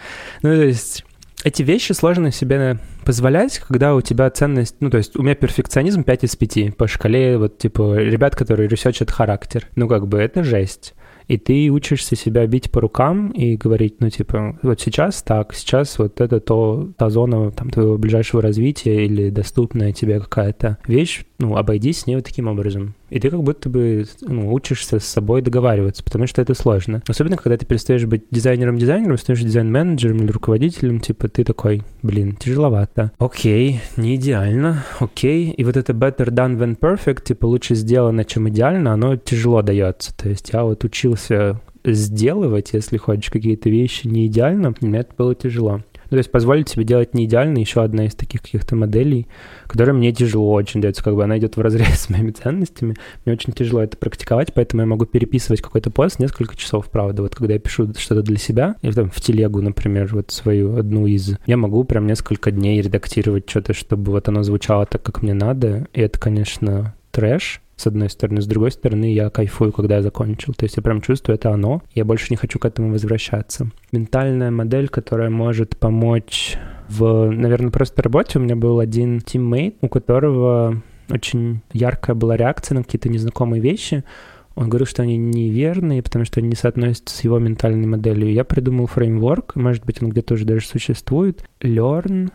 Ну, то есть эти вещи сложно себе позволять, когда у тебя ценность, ну, то есть у меня перфекционизм 5 из 5 по шкале, вот, типа, ребят, которые research ат характер. Ну, как бы, это жесть. И ты учишься себя бить по рукам и говорить, ну, типа, вот сейчас так, сейчас вот это то, та зона там твоего ближайшего развития или доступная тебе какая-то вещь, ну, обойди с ней вот таким образом. И ты как будто бы ну, учишься с собой договариваться, потому что это сложно. Особенно, когда ты перестаешь быть дизайнером-дизайнером, становишься дизайн-менеджером или руководителем, типа ты такой, блин, тяжеловато. Окей, не идеально, окей. И вот это better done than perfect, типа лучше сделано, чем идеально, оно тяжело дается. То есть я вот учился сделывать, если хочешь, какие-то вещи не идеально, мне это было тяжело. Ну, то есть позволить себе делать не идеально еще одна из таких каких-то моделей, которая мне тяжело очень дается, как бы она идет в разрез с моими ценностями. Мне очень тяжело это практиковать, поэтому я могу переписывать какой-то пост несколько часов, правда. Вот когда я пишу что-то для себя, или там в телегу, например, вот свою одну из, я могу прям несколько дней редактировать что-то, чтобы вот оно звучало так, как мне надо. И это, конечно, трэш, с одной стороны. С другой стороны, я кайфую, когда я закончил. То есть я прям чувствую, это оно. Я больше не хочу к этому возвращаться. Ментальная модель, которая может помочь в, наверное, просто работе. У меня был один тиммейт, у которого очень яркая была реакция на какие-то незнакомые вещи. Он говорил, что они неверные, потому что они не соотносятся с его ментальной моделью. Я придумал фреймворк, может быть, он где-то уже даже существует. Learn,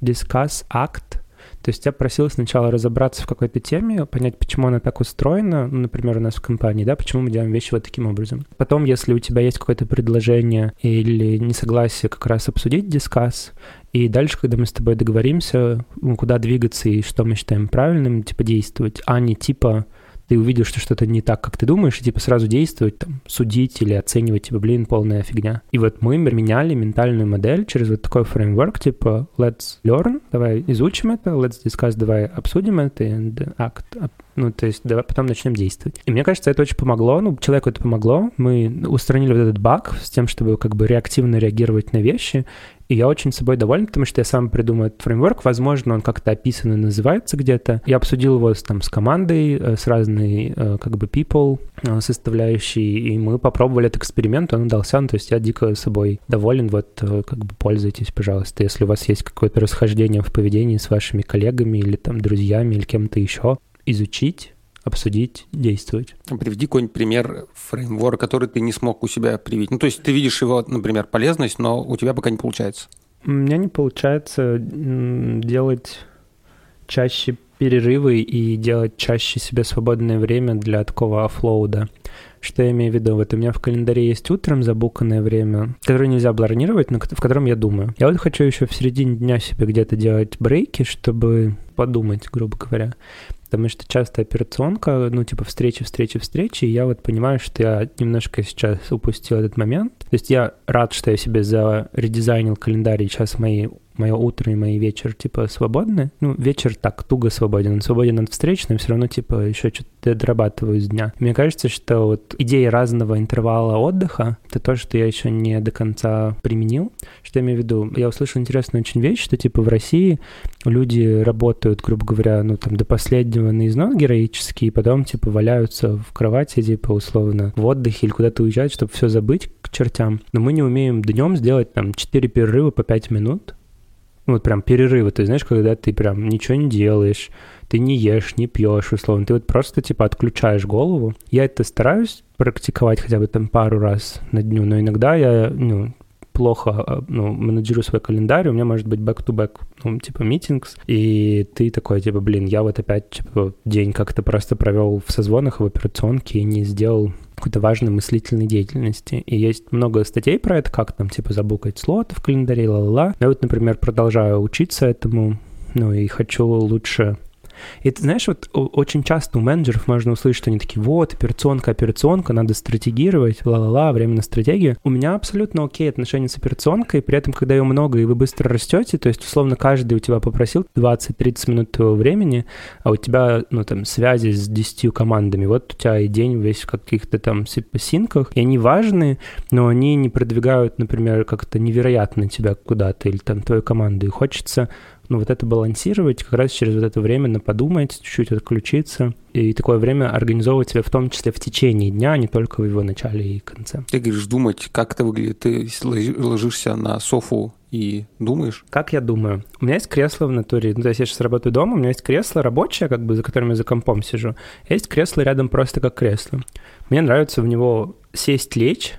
discuss, act. То есть я просил сначала разобраться в какой-то теме, понять, почему она так устроена, ну, например, у нас в компании, да, почему мы делаем вещи вот таким образом. Потом, если у тебя есть какое-то предложение или несогласие, как раз обсудить дискасс, и дальше, когда мы с тобой договоримся, куда двигаться и что мы считаем правильным, типа действовать, а не типа ты увидел, что что-то не так, как ты думаешь, и типа сразу действовать, там, судить или оценивать, типа, блин, полная фигня. И вот мы меняли ментальную модель через вот такой фреймворк, типа, let's learn, давай изучим это, let's discuss, давай обсудим это, and act, ну, то есть давай потом начнем действовать. И мне кажется, это очень помогло, ну, человеку это помогло. Мы устранили вот этот баг с тем, чтобы как бы реактивно реагировать на вещи, и я очень собой доволен, потому что я сам придумал этот фреймворк. Возможно, он как-то описан и называется где-то. Я обсудил его с, там, с командой, э, с разной э, как бы people э, составляющей, и мы попробовали этот эксперимент, он удался. Ну, то есть я дико собой доволен. Вот как бы пользуйтесь, пожалуйста. Если у вас есть какое-то расхождение в поведении с вашими коллегами или там друзьями или кем-то еще, изучить обсудить, действовать. Приведи какой-нибудь пример фреймворка, который ты не смог у себя привить. Ну, то есть ты видишь его, например, полезность, но у тебя пока не получается. У меня не получается делать чаще перерывы и делать чаще себе свободное время для такого оффлоуда. Что я имею в виду? Вот у меня в календаре есть утром забуканное время, которое нельзя бронировать, но в котором я думаю. Я вот хочу еще в середине дня себе где-то делать брейки, чтобы подумать, грубо говоря потому что часто операционка, ну, типа встречи, встречи, встречи, и я вот понимаю, что я немножко сейчас упустил этот момент. То есть я рад, что я себе заредизайнил календарь, и сейчас мои мое утро и мои вечер, типа, свободны. Ну, вечер так, туго свободен. Он свободен от встреч, но все равно, типа, еще что-то дорабатываю из дня. Мне кажется, что вот идея разного интервала отдыха — это то, что я еще не до конца применил. Что я имею в виду? Я услышал интересную очень вещь, что, типа, в России люди работают, грубо говоря, ну, там, до последнего на износ героически, и потом, типа, валяются в кровати, типа, условно, в отдыхе или куда-то уезжать, чтобы все забыть к чертям. Но мы не умеем днем сделать, там, 4 перерыва по 5 минут, ну, вот прям перерывы, ты знаешь, когда ты прям ничего не делаешь, ты не ешь, не пьешь, условно, ты вот просто, типа, отключаешь голову. Я это стараюсь практиковать хотя бы там пару раз на дню, но иногда я, ну, плохо а, ну, менеджерю свой календарь, у меня может быть back-to-back, ну, типа, митингс, и ты такой, типа, блин, я вот опять, типа, день как-то просто провел в созвонах, в операционке и не сделал какой-то важной мыслительной деятельности. И есть много статей про это, как там, типа, забукать слот в календаре, ла-ла-ла. Я вот, например, продолжаю учиться этому, ну, и хочу лучше и ты знаешь, вот очень часто у менеджеров можно услышать, что они такие, вот, операционка, операционка, надо стратегировать, ла-ла-ла, время на стратегию. У меня абсолютно окей отношения с операционкой, при этом, когда ее много и вы быстро растете, то есть, условно, каждый у тебя попросил 20-30 минут твоего времени, а у тебя, ну, там, связи с 10 командами, вот у тебя и день весь в каких-то там синках, и они важные, но они не продвигают, например, как-то невероятно тебя куда-то или там твою команду, и хочется ну, вот это балансировать, как раз через вот это время на подумать, чуть-чуть отключиться, и такое время организовывать себя в том числе в течение дня, а не только в его начале и конце. Ты говоришь думать, как это выглядит? Ты ложишься на софу и думаешь? Как я думаю? У меня есть кресло в натуре. Ну, то есть я сейчас работаю дома, у меня есть кресло рабочее, как бы, за которым я за компом сижу. Есть кресло рядом просто как кресло. Мне нравится в него сесть, лечь,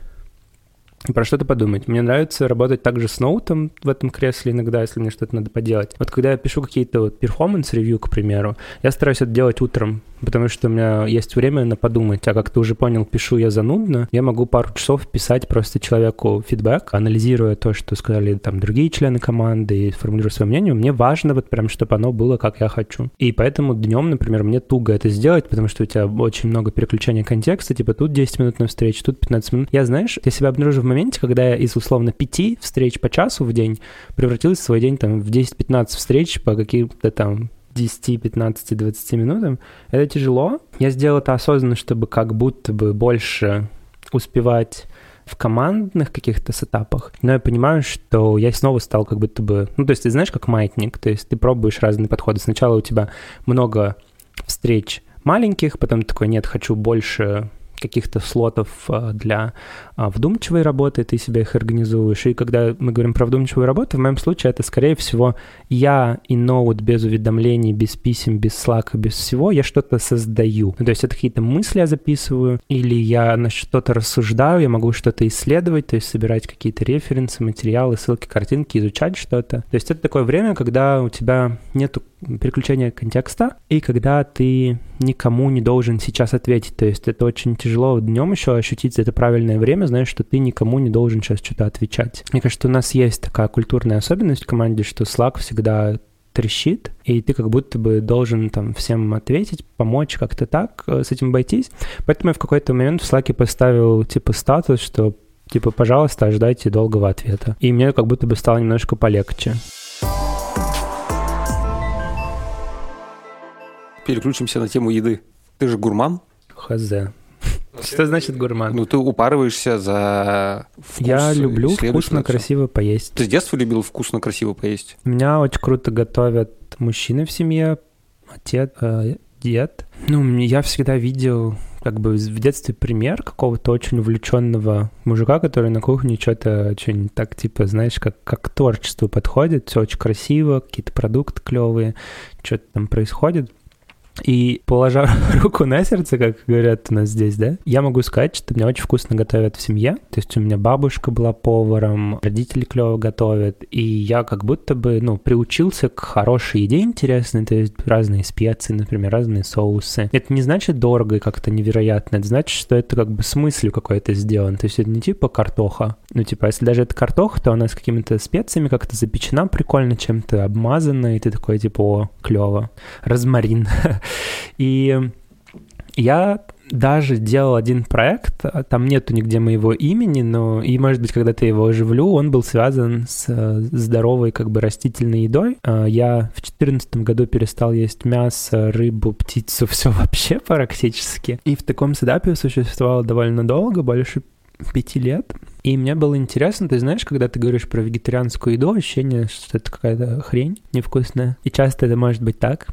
про что-то подумать. Мне нравится работать также с ноутом в этом кресле иногда, если мне что-то надо поделать. Вот когда я пишу какие-то вот performance review, к примеру, я стараюсь это делать утром, потому что у меня есть время на подумать, а как ты уже понял, пишу я занудно, я могу пару часов писать просто человеку фидбэк, анализируя то, что сказали там другие члены команды и формулируя свое мнение. Мне важно вот прям, чтобы оно было, как я хочу. И поэтому днем, например, мне туго это сделать, потому что у тебя очень много переключения контекста, типа тут 10 минут на встречу, тут 15 минут. Я, знаешь, я себя обнаружил в моменте, когда я из условно 5 встреч по часу в день превратился в свой день там в 10-15 встреч по каким-то там 10, 15, 20 минутам. Это тяжело. Я сделал это осознанно, чтобы как будто бы больше успевать в командных каких-то сетапах, но я понимаю, что я снова стал как будто бы... Ну, то есть ты знаешь, как маятник, то есть ты пробуешь разные подходы. Сначала у тебя много встреч маленьких, потом такой, нет, хочу больше каких-то слотов а, для а, вдумчивые работы, ты себе их организуешь. И когда мы говорим про вдумчивую работу, в моем случае это, скорее всего, я и ноут без уведомлений, без писем, без слака, без всего, я что-то создаю. Ну, то есть это какие-то мысли я записываю, или я на что-то рассуждаю, я могу что-то исследовать, то есть собирать какие-то референсы, материалы, ссылки, картинки, изучать что-то. То есть это такое время, когда у тебя нет переключения контекста, и когда ты никому не должен сейчас ответить. То есть это очень тяжело днем еще ощутить это правильное время, знаешь, что ты никому не должен сейчас что-то отвечать. Мне кажется, у нас есть такая культурная особенность в команде, что Slack всегда трещит, и ты как будто бы должен там всем ответить, помочь как-то так э, с этим обойтись. Поэтому я в какой-то момент в Slack поставил типа статус, что типа, пожалуйста, ожидайте долгого ответа. И мне как будто бы стало немножко полегче. Переключимся на тему еды. Ты же гурман? Хз. Что значит гурман? Ну, ты упарываешься за вкус. Я люблю вкусно, красиво поесть. Ты с детства любил вкусно, красиво поесть? Меня очень круто готовят мужчины в семье, отец, э, дед. Ну, я всегда видел как бы в детстве пример какого-то очень увлеченного мужика, который на кухне что-то очень так, типа, знаешь, как, как к творчеству подходит, все очень красиво, какие-то продукты клевые, что-то там происходит. И положа руку на сердце, как говорят у нас здесь, да, я могу сказать, что меня очень вкусно готовят в семье. То есть у меня бабушка была поваром, родители клево готовят, и я как будто бы, ну, приучился к хорошей еде интересной, то есть разные специи, например, разные соусы. Это не значит дорого и как-то невероятно, это значит, что это как бы с мыслью какой-то сделан. То есть это не типа картоха. Ну, типа, если даже это картоха, то она с какими-то специями как-то запечена прикольно, чем-то обмазана, и ты такой, типа, о, клево. Розмарин. И я даже делал один проект, там нету нигде моего имени, но и, может быть, когда-то его оживлю, он был связан с здоровой как бы растительной едой. А, я в 2014 году перестал есть мясо, рыбу, птицу, все вообще практически. И в таком седапе существовало довольно долго, больше пяти лет. И мне было интересно, ты знаешь, когда ты говоришь про вегетарианскую еду, ощущение, что это какая-то хрень невкусная. И часто это может быть так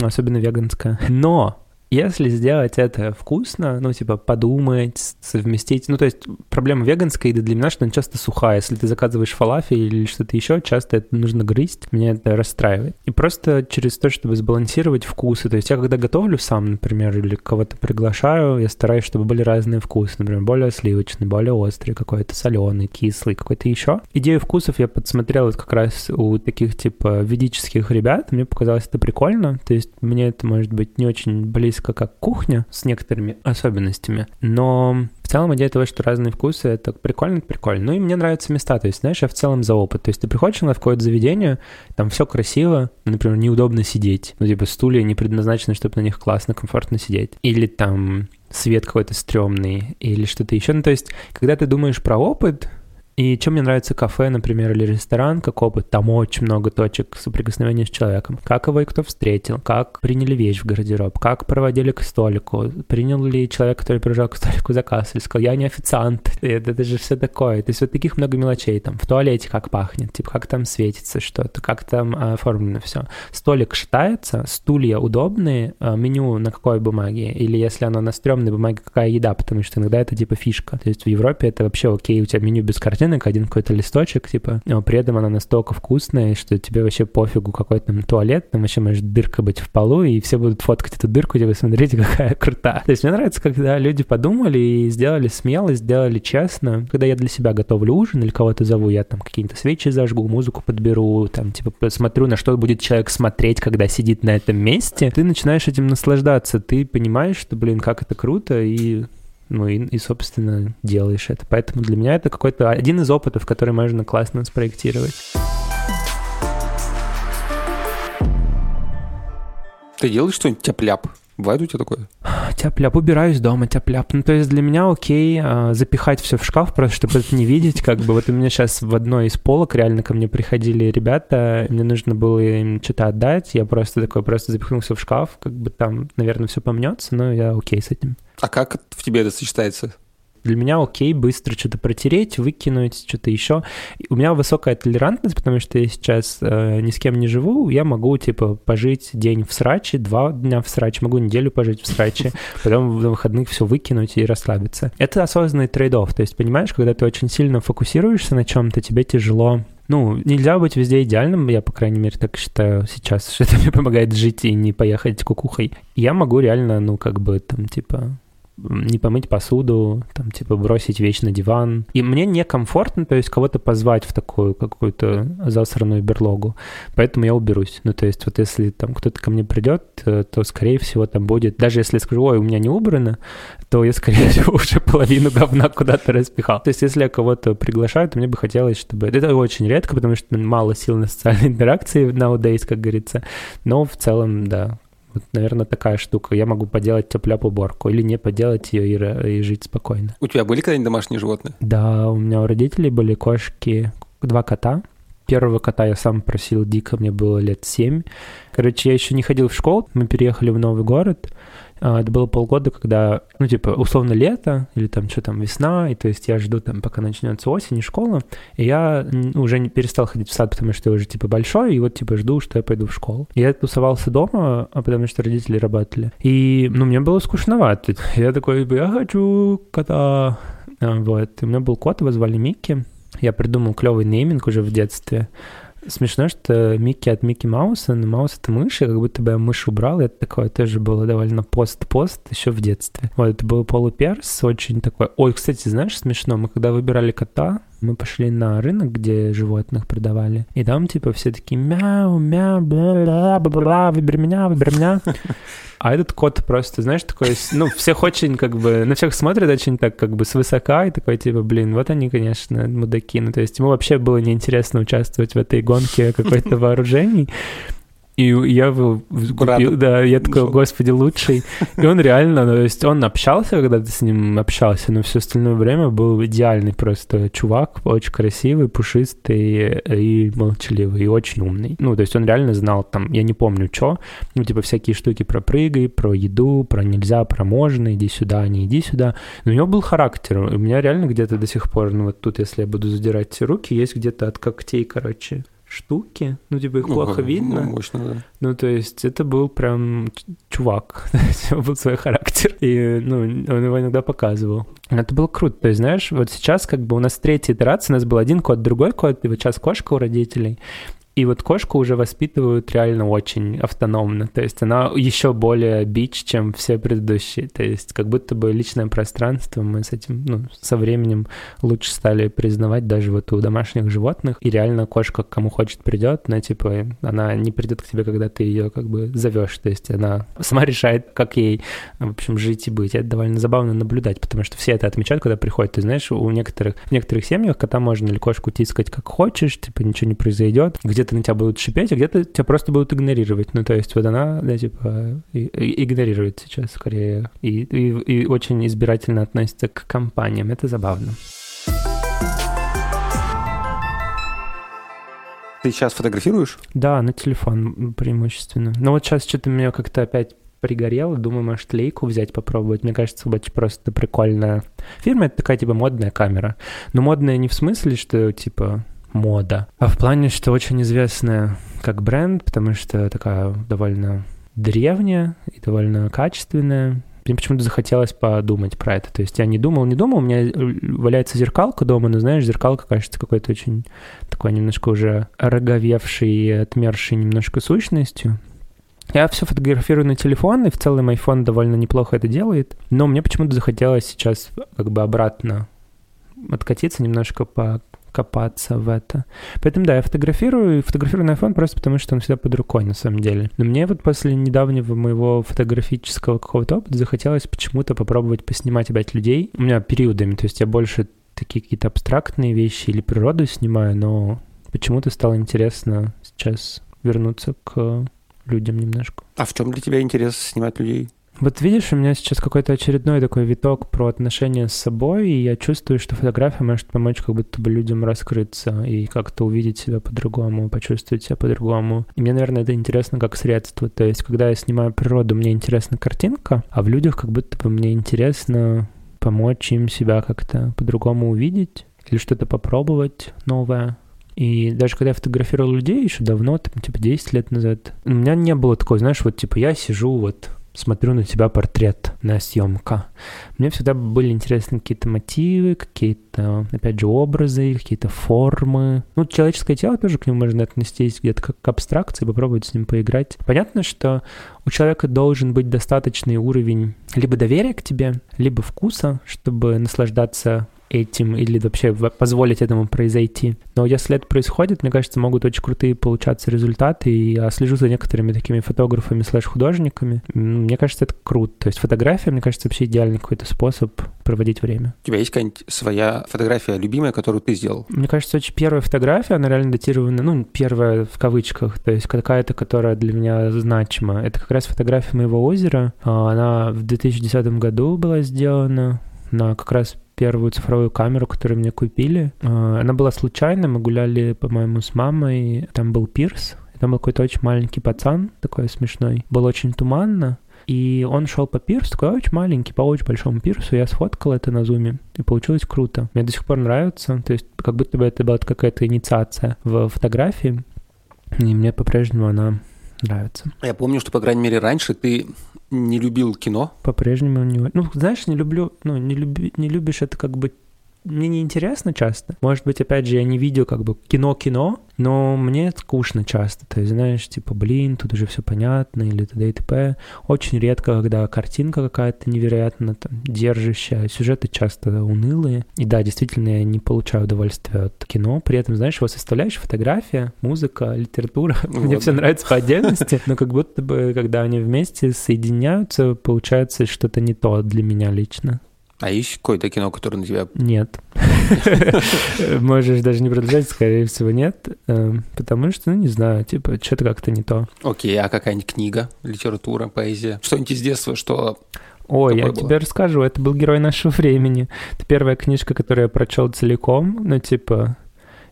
особенно веганская. Но если сделать это вкусно, ну, типа, подумать, совместить... Ну, то есть проблема веганской еды для меня, что она часто сухая. Если ты заказываешь фалафель или что-то еще, часто это нужно грызть. Меня это расстраивает. И просто через то, чтобы сбалансировать вкусы. То есть я когда готовлю сам, например, или кого-то приглашаю, я стараюсь, чтобы были разные вкусы. Например, более сливочный, более острый, какой-то соленый, кислый, какой-то еще. Идею вкусов я подсмотрел как раз у таких, типа, ведических ребят. Мне показалось это прикольно. То есть мне это, может быть, не очень близко близко как кухня с некоторыми особенностями, но в целом идея того, что разные вкусы, это прикольно, это прикольно. Ну и мне нравятся места, то есть, знаешь, я в целом за опыт. То есть ты приходишь на какое-то заведение, там все красиво, например, неудобно сидеть. Ну, типа стулья не предназначены, чтобы на них классно, комфортно сидеть. Или там свет какой-то стрёмный, или что-то еще. Ну, то есть, когда ты думаешь про опыт, и чем мне нравится кафе, например, или ресторан, как опыт, там очень много точек соприкосновения с человеком. Как его и кто встретил, как приняли вещь в гардероб, как проводили к столику, принял ли человек, который приезжал к столику заказ, или сказал, я не официант, это, это же все такое. То есть вот таких много мелочей, там, в туалете как пахнет, типа, как там светится что-то, как там оформлено все. Столик шатается, стулья удобные, а, меню на какой бумаге, или если оно на стрёмной бумаге, какая еда, потому что иногда это типа фишка. То есть в Европе это вообще окей, у тебя меню без картинки, картинок, один какой-то листочек, типа, но при этом она настолько вкусная, что тебе вообще пофигу какой там туалет, там вообще может дырка быть в полу, и все будут фоткать эту дырку, типа, смотрите, какая крутая. То есть мне нравится, когда люди подумали и сделали смело, сделали честно. Когда я для себя готовлю ужин или кого-то зову, я там какие-то свечи зажгу, музыку подберу, там, типа, посмотрю, на что будет человек смотреть, когда сидит на этом месте. Ты начинаешь этим наслаждаться, ты понимаешь, что, блин, как это круто, и ну и, и, собственно, делаешь это. Поэтому для меня это какой-то один из опытов, который можно классно спроектировать. Ты делаешь что-нибудь тяп-ляп? Бывает у тебя такое? Тяп-ляп, убираюсь дома, тяп-ляп. Ну, то есть для меня окей а, запихать все в шкаф, просто чтобы это не видеть. Как бы вот у меня сейчас в одной из полок реально ко мне приходили ребята, мне нужно было им что-то отдать, я просто такой, просто запихнул все в шкаф, как бы там, наверное, все помнется, но я окей с этим. А как в тебе это сочетается? Для меня окей быстро что-то протереть, выкинуть, что-то еще. У меня высокая толерантность, потому что я сейчас э, ни с кем не живу, я могу, типа, пожить день в сраче, два дня в сраче, могу неделю пожить в сраче, потом на выходных все выкинуть и расслабиться. Это осознанный трейд то есть, понимаешь, когда ты очень сильно фокусируешься на чем-то, тебе тяжело ну, нельзя быть везде идеальным, я, по крайней мере, так считаю сейчас, что это мне помогает жить и не поехать кукухой. Я могу реально, ну, как бы, там, типа, не помыть посуду, там, типа, бросить вещь на диван. И мне некомфортно, то есть, кого-то позвать в такую какую-то засранную берлогу. Поэтому я уберусь. Ну, то есть, вот если там кто-то ко мне придет, э, то, скорее всего, там будет... Даже если я скажу, ой, у меня не убрано, то я, скорее всего, уже половину говна куда-то распихал. То есть, если я кого-то приглашаю, то мне бы хотелось, чтобы... Это очень редко, потому что мало сил на социальной интеракции nowadays, как говорится. Но в целом, да, вот, наверное, такая штука. Я могу поделать тепляп уборку или не поделать ее и, и жить спокойно. У тебя были когда-нибудь домашние животные? Да, у меня у родителей были кошки, два кота. Первого кота я сам просил дико, мне было лет семь. Короче, я еще не ходил в школу, мы переехали в новый город, это было полгода, когда, ну, типа, условно лето, или там что там, весна, и то есть я жду там, пока начнется осень и школа, и я уже не перестал ходить в сад, потому что я уже, типа, большой, и вот, типа, жду, что я пойду в школу. Я тусовался дома, а потому что родители работали. И, ну, мне было скучновато. Я такой, я хочу кота. А, вот. И у меня был кот, его звали Микки. Я придумал клевый нейминг уже в детстве. Смешно, что Микки от Микки Мауса, но Маус это мышь, и как будто бы я мышь убрал, и это такое тоже было довольно пост-пост еще в детстве. Вот, это был полуперс, очень такой... Ой, кстати, знаешь, смешно, мы когда выбирали кота, мы пошли на рынок, где животных продавали, и там типа все такие мяу, мяу, бла, бла, бла, выбери меня, выбери меня. А этот кот просто, знаешь, такой, ну, всех очень как бы, на всех смотрит очень так как бы свысока, и такой типа, блин, вот они, конечно, мудаки. Ну, то есть ему вообще было неинтересно участвовать в этой гонке какой-то вооружений. И я его купил, да, я такой, господи, лучший. И он реально, ну, то есть он общался, когда ты с ним общался, но все остальное время был идеальный просто чувак, очень красивый, пушистый и молчаливый, и очень умный. Ну, то есть он реально знал там, я не помню, что, ну, типа всякие штуки про прыгай, про еду, про нельзя, про можно, иди сюда, не иди сюда. Но у него был характер, у меня реально где-то до сих пор, ну, вот тут, если я буду задирать руки, есть где-то от когтей, короче, штуки, ну, типа их ну, плохо видно. Мощно, да. Ну, то есть это был прям чувак, был свой характер, и, ну, он его иногда показывал. Это было круто, то есть, знаешь, вот сейчас как бы у нас третья итерация, у нас был один кот, другой кот, и вот сейчас кошка у родителей, и вот кошку уже воспитывают реально очень автономно. То есть она еще более бич, чем все предыдущие. То есть как будто бы личное пространство мы с этим, ну, со временем лучше стали признавать даже вот у домашних животных. И реально кошка кому хочет придет, но типа она не придет к тебе, когда ты ее как бы зовешь. То есть она сама решает, как ей, в общем, жить и быть. Это довольно забавно наблюдать, потому что все это отмечают, когда приходят. Ты знаешь, у некоторых, в некоторых семьях кота можно или кошку тискать как хочешь, типа ничего не произойдет. Где где-то на тебя будут шипеть, а где-то тебя просто будут игнорировать. Ну, то есть вот она, да, типа, и, и, игнорирует сейчас скорее и, и, и очень избирательно относится к компаниям. Это забавно. Ты сейчас фотографируешь? Да, на телефон преимущественно. Но вот сейчас что-то меня как-то опять пригорело, думаю, может, лейку взять, попробовать. Мне кажется, очень просто прикольная фирма. Это такая, типа, модная камера. Но модная не в смысле, что, типа, мода. А в плане, что очень известная как бренд, потому что такая довольно древняя и довольно качественная. Мне почему-то захотелось подумать про это. То есть я не думал, не думал, у меня валяется зеркалка дома, но знаешь, зеркалка кажется какой-то очень такой немножко уже роговевшей и отмершей немножко сущностью. Я все фотографирую на телефон, и в целом iPhone довольно неплохо это делает, но мне почему-то захотелось сейчас как бы обратно откатиться немножко по копаться в это. Поэтому, да, я фотографирую, фотографирую на iPhone просто потому, что он всегда под рукой, на самом деле. Но мне вот после недавнего моего фотографического какого-то опыта захотелось почему-то попробовать поснимать опять людей. У меня периодами, то есть я больше такие какие-то абстрактные вещи или природу снимаю, но почему-то стало интересно сейчас вернуться к людям немножко. А в чем для тебя интерес снимать людей? Вот видишь, у меня сейчас какой-то очередной такой виток про отношения с собой, и я чувствую, что фотография может помочь как будто бы людям раскрыться и как-то увидеть себя по-другому, почувствовать себя по-другому. И мне, наверное, это интересно как средство. То есть, когда я снимаю природу, мне интересна картинка, а в людях как будто бы мне интересно помочь им себя как-то по-другому увидеть или что-то попробовать новое. И даже когда я фотографировал людей еще давно, там, типа 10 лет назад, у меня не было такого, знаешь, вот типа я сижу вот смотрю на тебя портрет на съемка. Мне всегда были интересны какие-то мотивы, какие-то, опять же, образы, какие-то формы. Ну, человеческое тело тоже к нему можно отнестись где-то как к абстракции, попробовать с ним поиграть. Понятно, что у человека должен быть достаточный уровень либо доверия к тебе, либо вкуса, чтобы наслаждаться этим или вообще позволить этому произойти. Но если это происходит, мне кажется, могут очень крутые получаться результаты, и я слежу за некоторыми такими фотографами слэш-художниками. Мне кажется, это круто. То есть фотография, мне кажется, вообще идеальный какой-то способ проводить время. У тебя есть какая-нибудь своя фотография любимая, которую ты сделал? Мне кажется, очень первая фотография, она реально датирована, ну, первая в кавычках, то есть какая-то, которая для меня значима. Это как раз фотография моего озера. А, она в 2010 году была сделана на как раз первую цифровую камеру, которую мне купили. А, она была случайной, мы гуляли, по-моему, с мамой, там был пирс, там был какой-то очень маленький пацан, такой смешной. Было очень туманно, и он шел по пирсу, такой очень маленький, по очень большому пирсу. Я сфоткал это на зуме, и получилось круто. Мне до сих пор нравится, то есть как будто бы это была какая-то инициация в фотографии, и мне по-прежнему она нравится. Я помню, что, по крайней мере, раньше ты не любил кино? По-прежнему не... Ну, знаешь, не люблю... Ну, не, люби, не любишь это как бы мне не интересно часто. Может быть, опять же, я не видел как бы кино-кино, но мне скучно часто. То есть, знаешь, типа, блин, тут уже все понятно, или т.д. и т.п. Очень редко, когда картинка какая-то невероятно там держащая, сюжеты часто унылые. И да, действительно, я не получаю удовольствия от кино. При этом, знаешь, его составляешь фотография, музыка, литература. Ну, мне все нравится по отдельности, но как будто бы, когда они вместе соединяются, получается что-то не то для меня лично. А есть какое-то кино, которое на тебя... Нет. Можешь даже не продолжать, скорее всего, нет. Эм, потому что, ну, не знаю, типа, что-то как-то не то. Окей, а какая-нибудь книга, литература, поэзия? Что-нибудь из детства, что Ой, я было? тебе расскажу, это был герой нашего времени. Это первая книжка, которую я прочел целиком, ну, типа...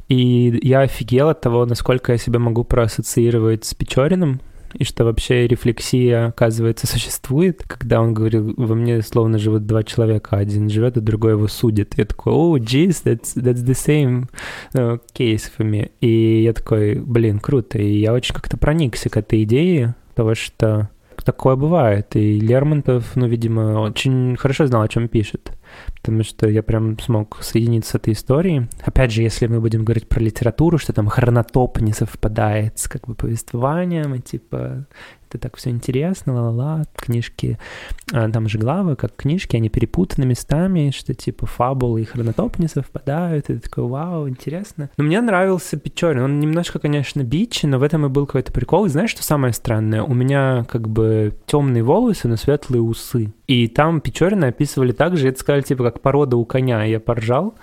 И я офигел от того, насколько я себя могу проассоциировать с Печориным, и что вообще рефлексия, оказывается, существует, когда он говорил, во мне словно живут два человека, один живет, а другой его судит. Я такой, о, oh, jeez, that's, that's the same uh, case for me. И я такой, блин, круто. И я очень как-то проникся к этой идее, того, что такое бывает. И Лермонтов, ну, видимо, очень хорошо знал, о чем пишет потому что я прям смог соединиться с этой историей. Опять же, если мы будем говорить про литературу, что там хронотоп не совпадает с как бы повествованием, и типа это так все интересно, ла-ла-ла, книжки, а, там же главы, как книжки, они перепутаны местами, что типа фабулы и хронотоп не совпадают, и ты такой, вау, интересно. Но мне нравился Печорин, он немножко, конечно, бичи, но в этом и был какой-то прикол. И знаешь, что самое странное? У меня как бы темные волосы, но светлые усы. И там Печорина описывали так же, это сказали, типа, как порода у коня. Я поржал,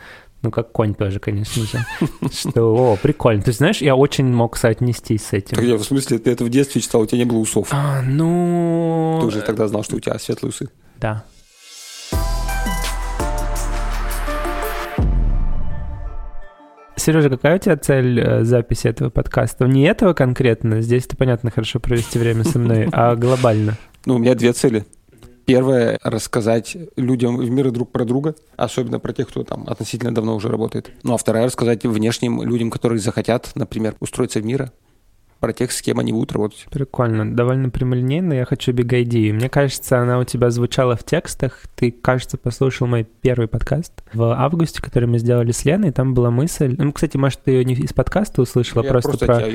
ну, как конь тоже, конечно же. Что, о, прикольно. Ты знаешь, я очень мог соотнестись с этим. Так я, в смысле, ты это в детстве читал, у тебя не было усов? А, ну... Ты уже тогда знал, что у тебя светлые усы? Да. Сережа, какая у тебя цель э, записи этого подкаста? Не этого конкретно, здесь это понятно хорошо провести время со мной, а глобально. Ну, у меня две цели. Первое — рассказать людям в мире друг про друга, особенно про тех, кто там относительно давно уже работает. Ну а вторая — рассказать внешним людям, которые захотят, например, устроиться в мир, про тех, с кем они будут работать. Прикольно. Довольно прямолинейно. Я хочу бигайди. Мне кажется, она у тебя звучала в текстах. Ты, кажется, послушал мой первый подкаст в августе, который мы сделали с Леной. Там была мысль... Ну, кстати, может, ты ее не из подкаста услышала, Я просто, просто про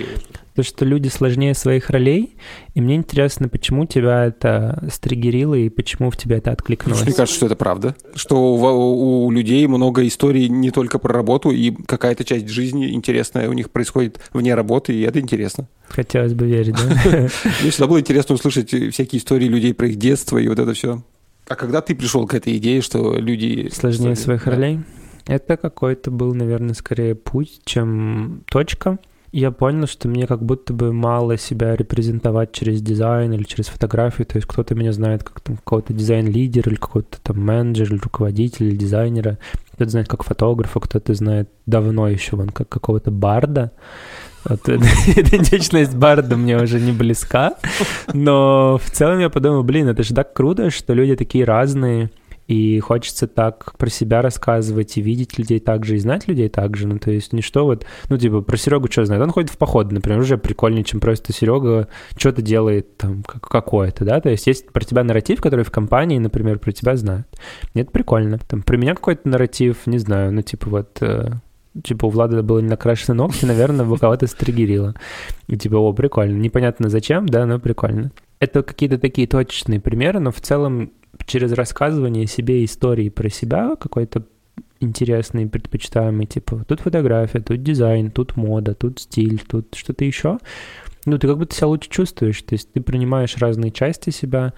то, что люди сложнее своих ролей. И мне интересно, почему тебя это стригерило и почему в тебя это откликнулось. Мне кажется, что это правда. Что у, у людей много историй не только про работу, и какая-то часть жизни интересная у них происходит вне работы, и это интересно. Хотелось бы верить, да? Мне всегда было интересно услышать всякие истории людей про их детство и вот это все. А когда ты пришел к этой идее, что люди... Сложнее своих ролей? Это какой-то был, наверное, скорее путь, чем точка я понял, что мне как будто бы мало себя репрезентовать через дизайн или через фотографию. То есть кто-то меня знает как там какого-то дизайн-лидера или какого-то там менеджера или руководителя или дизайнера. Кто-то знает как фотографа, кто-то знает давно еще, вон, как какого-то барда. Вот, идентичность барда мне уже не близка. Но в целом я подумал, блин, это же так круто, что люди такие разные, и хочется так про себя рассказывать и видеть людей так же, и знать людей так же. Ну, то есть ничто вот, ну, типа, про Серегу что знает? Он ходит в поход, например, уже прикольнее, чем просто Серега что-то делает там какое-то, да? То есть есть про тебя нарратив, который в компании, например, про тебя знают. это прикольно. Там про меня какой-то нарратив, не знаю, ну, типа вот э, типа у Влада было не накрашены ногти, наверное, бы кого-то стригерило. И типа, о, прикольно. Непонятно зачем, да, но прикольно. Это какие-то такие точечные примеры, но в целом через рассказывание себе истории про себя какой-то интересный, предпочитаемый, типа, тут фотография, тут дизайн, тут мода, тут стиль, тут что-то еще, ну, ты как будто себя лучше чувствуешь, то есть ты принимаешь разные части себя,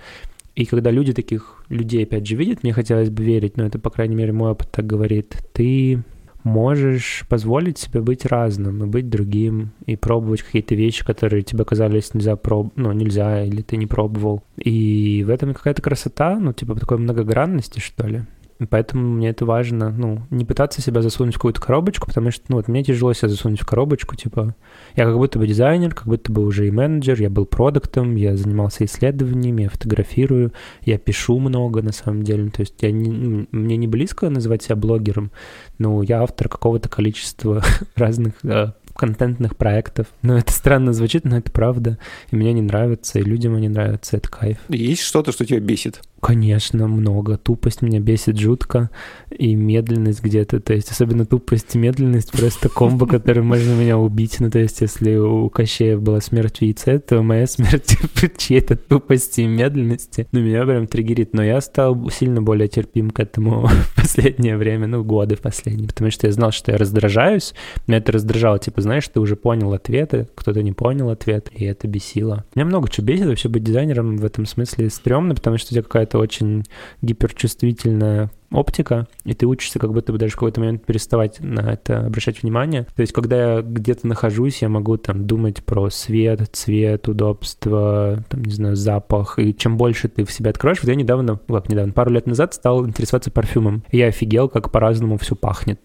и когда люди таких людей, опять же, видят, мне хотелось бы верить, но это, по крайней мере, мой опыт так говорит, ты можешь позволить себе быть разным и быть другим, и пробовать какие-то вещи, которые тебе казались нельзя проб... ну, нельзя, или ты не пробовал. И в этом какая-то красота, ну, типа такой многогранности, что ли. Поэтому мне это важно, ну, не пытаться себя засунуть в какую-то коробочку, потому что, ну, вот мне тяжело себя засунуть в коробочку, типа, я как будто бы дизайнер, как будто бы уже и менеджер, я был продуктом, я занимался исследованиями, я фотографирую, я пишу много, на самом деле, то есть я не, ну, мне не близко называть себя блогером, но я автор какого-то количества разных э, контентных проектов. Ну, это странно звучит, но это правда. И мне не нравится, и людям они нравятся, это кайф. Есть что-то, что тебя бесит? Конечно, много. Тупость меня бесит жутко, и медленность где-то. То есть, особенно тупость и медленность, просто комбо, которым можно меня убить. Ну, то есть, если у Кощея была смерть в яйце, то моя смерть чьей-то тупости и медленности, ну, меня прям триггерит. Но я стал сильно более терпим к этому в последнее время, ну, годы последние, потому что я знал, что я раздражаюсь. Меня это раздражало, типа, знаешь, ты уже понял ответы, кто-то не понял ответ, и это бесило. Меня много чего бесит, вообще быть дизайнером в этом смысле стрёмно, потому что у тебя какая-то это очень гиперчувствительная оптика, и ты учишься как будто бы даже в какой-то момент переставать на это обращать внимание. То есть, когда я где-то нахожусь, я могу там думать про свет, цвет, удобство, там, не знаю, запах, и чем больше ты в себя откроешь, вот я недавно, как недавно, пару лет назад стал интересоваться парфюмом, и я офигел, как по-разному все пахнет.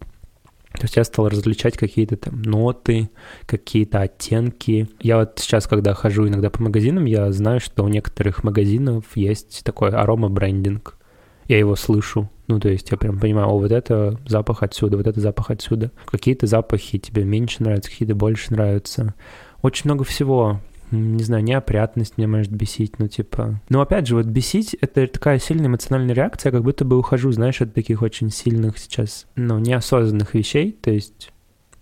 То есть я стал различать какие-то там ноты, какие-то оттенки. Я вот сейчас, когда хожу иногда по магазинам, я знаю, что у некоторых магазинов есть такой арома-брендинг. Я его слышу. Ну, то есть я прям понимаю, о, вот это запах отсюда, вот это запах отсюда. Какие-то запахи тебе меньше нравятся, какие-то больше нравятся. Очень много всего не знаю, неопрятность меня может бесить, ну, типа... Но опять же, вот бесить — это такая сильная эмоциональная реакция, как будто бы ухожу, знаешь, от таких очень сильных сейчас, ну, неосознанных вещей, то есть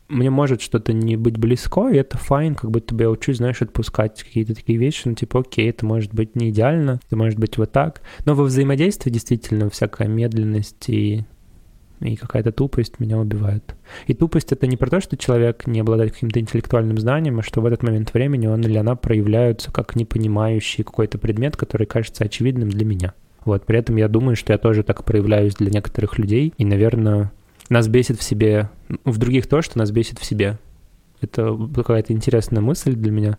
мне может что-то не быть близко, и это файн, как будто бы я учусь, знаешь, отпускать какие-то такие вещи, ну, типа, окей, это может быть не идеально, это может быть вот так, но во взаимодействии действительно всякая медленность и и какая-то тупость меня убивает. И тупость — это не про то, что человек не обладает каким-то интеллектуальным знанием, а что в этот момент времени он или она проявляются как непонимающий какой-то предмет, который кажется очевидным для меня. Вот, при этом я думаю, что я тоже так проявляюсь для некоторых людей, и, наверное, нас бесит в себе, в других то, что нас бесит в себе. Это какая-то интересная мысль для меня.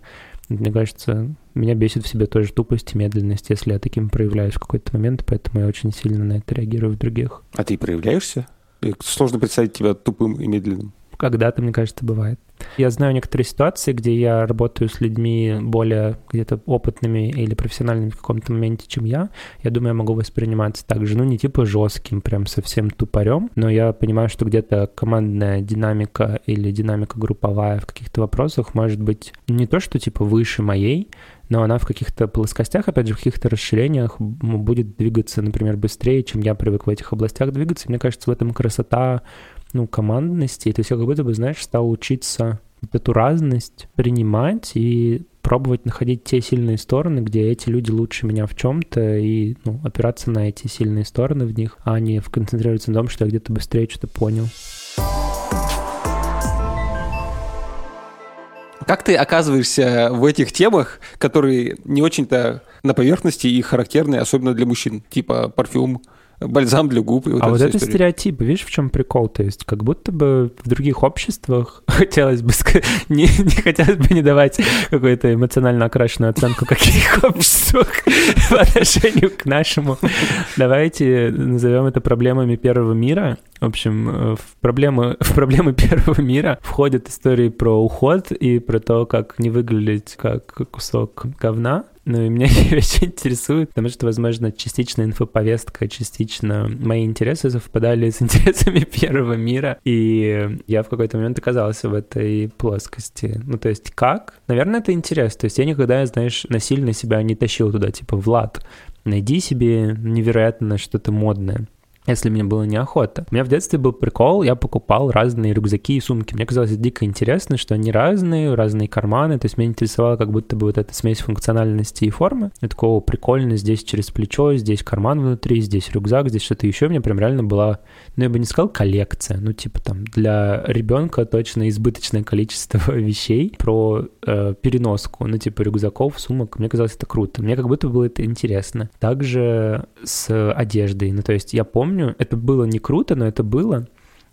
Мне кажется, меня бесит в себе тоже тупость и медленность, если я таким проявляюсь в какой-то момент, поэтому я очень сильно на это реагирую в других. А ты проявляешься? Сложно представить тебя тупым и медленным. Когда-то, мне кажется, бывает. Я знаю некоторые ситуации, где я работаю с людьми более где-то опытными или профессиональными в каком-то моменте, чем я. Я думаю, я могу восприниматься так же, ну, не типа жестким, прям совсем тупорем, но я понимаю, что где-то командная динамика или динамика групповая в каких-то вопросах может быть не то, что типа выше моей, но она в каких-то плоскостях, опять же, в каких-то расширениях будет двигаться, например, быстрее, чем я привык в этих областях двигаться. мне кажется, в этом красота ну, командности, и ты все как будто бы, знаешь, стал учиться вот эту разность принимать и пробовать находить те сильные стороны, где эти люди лучше меня в чем-то, и ну, опираться на эти сильные стороны в них, а не концентрироваться на том, что я где-то быстрее что-то понял. Как ты оказываешься в этих темах, которые не очень-то на поверхности и характерны, особенно для мужчин, типа парфюм, бальзам для губ. И вот а вот это история. стереотип, видишь, в чем прикол? То есть как будто бы в других обществах хотелось бы не, не хотелось бы не давать какую-то эмоционально окрашенную оценку каких обществах в отношении к нашему. Давайте назовем это проблемами первого мира. В общем, э, в проблемы, в проблемы первого мира входят истории про уход и про то, как не выглядеть как кусок говна, Ну и меня очень интересует, потому что, возможно, частично инфоповестка, частично мои интересы совпадали с интересами первого мира, и я в какой-то момент оказался в этой плоскости. Ну, то есть как? Наверное, это интересно. То есть я никогда, знаешь, насильно себя не тащил туда, типа, Влад, найди себе невероятно что-то модное если мне было неохота. У меня в детстве был прикол, я покупал разные рюкзаки и сумки. Мне казалось дико интересно, что они разные, разные карманы, то есть меня интересовало как будто бы вот эта смесь функциональности и формы. Я такого прикольно, здесь через плечо, здесь карман внутри, здесь рюкзак, здесь что-то еще. У меня прям реально была, ну я бы не сказал коллекция, ну типа там для ребенка точно избыточное количество вещей про э, переноску, ну типа рюкзаков, сумок. Мне казалось это круто. Мне как будто было это интересно. Также с одеждой, ну то есть я помню, помню, это было не круто, но это было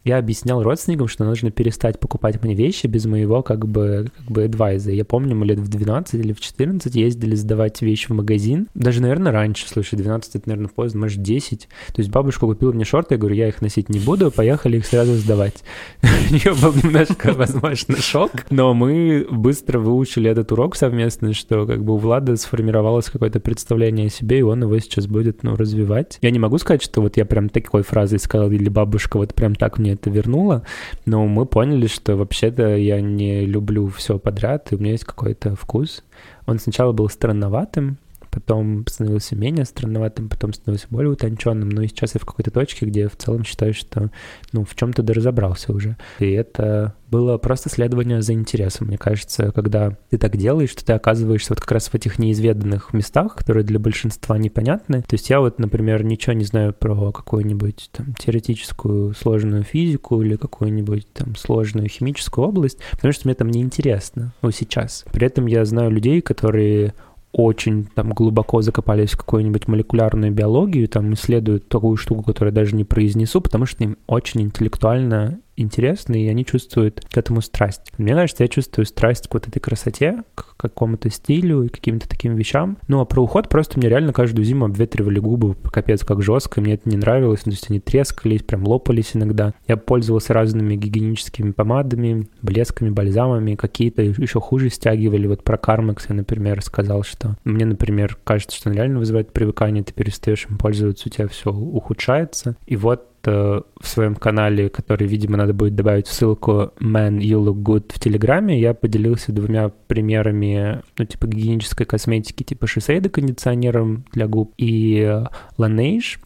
я объяснял родственникам, что нужно перестать покупать мне вещи без моего как бы, как бы адвайза. Я помню, мы лет в 12 или в 14 ездили сдавать вещи в магазин. Даже, наверное, раньше, слушай, 12 это, наверное, поздно, может, 10. То есть бабушка купила мне шорты, я говорю, я их носить не буду, поехали их сразу сдавать. У нее был немножко, возможно, шок, но мы быстро выучили этот урок совместно, что как бы у Влада сформировалось какое-то представление о себе, и он его сейчас будет, ну, развивать. Я не могу сказать, что вот я прям такой фразой сказал, или бабушка вот прям так мне это вернуло, но мы поняли, что вообще-то я не люблю все подряд, и у меня есть какой-то вкус. Он сначала был странноватым, потом становился менее странноватым, потом становился более утонченным, но и сейчас я в какой-то точке, где в целом считаю, что ну, в чем-то доразобрался уже. И это было просто следование за интересом. Мне кажется, когда ты так делаешь, что ты оказываешься вот как раз в этих неизведанных местах, которые для большинства непонятны. То есть я вот, например, ничего не знаю про какую-нибудь там теоретическую сложную физику или какую-нибудь там сложную химическую область, потому что мне там не интересно, ну, сейчас. При этом я знаю людей, которые очень там глубоко закопались в какую-нибудь молекулярную биологию, там исследуют такую штуку, которую я даже не произнесу, потому что им очень интеллектуально интересно, и они чувствуют к этому страсть. Мне кажется, я чувствую страсть к вот этой красоте, к какому-то стилю и каким-то таким вещам. Ну, а про уход просто мне реально каждую зиму обветривали губы, капец, как жестко, мне это не нравилось, ну, то есть они трескались, прям лопались иногда. Я пользовался разными гигиеническими помадами, блесками, бальзамами, какие-то еще хуже стягивали. Вот про Кармекс я, например, сказал, что мне, например, кажется, что он реально вызывает привыкание, ты перестаешь им пользоваться, у тебя все ухудшается. И вот в своем канале, который, видимо, надо будет добавить в ссылку Man You Look Good в Телеграме, я поделился двумя примерами, ну, типа гигиенической косметики, типа Шисейда кондиционером для губ и Laneige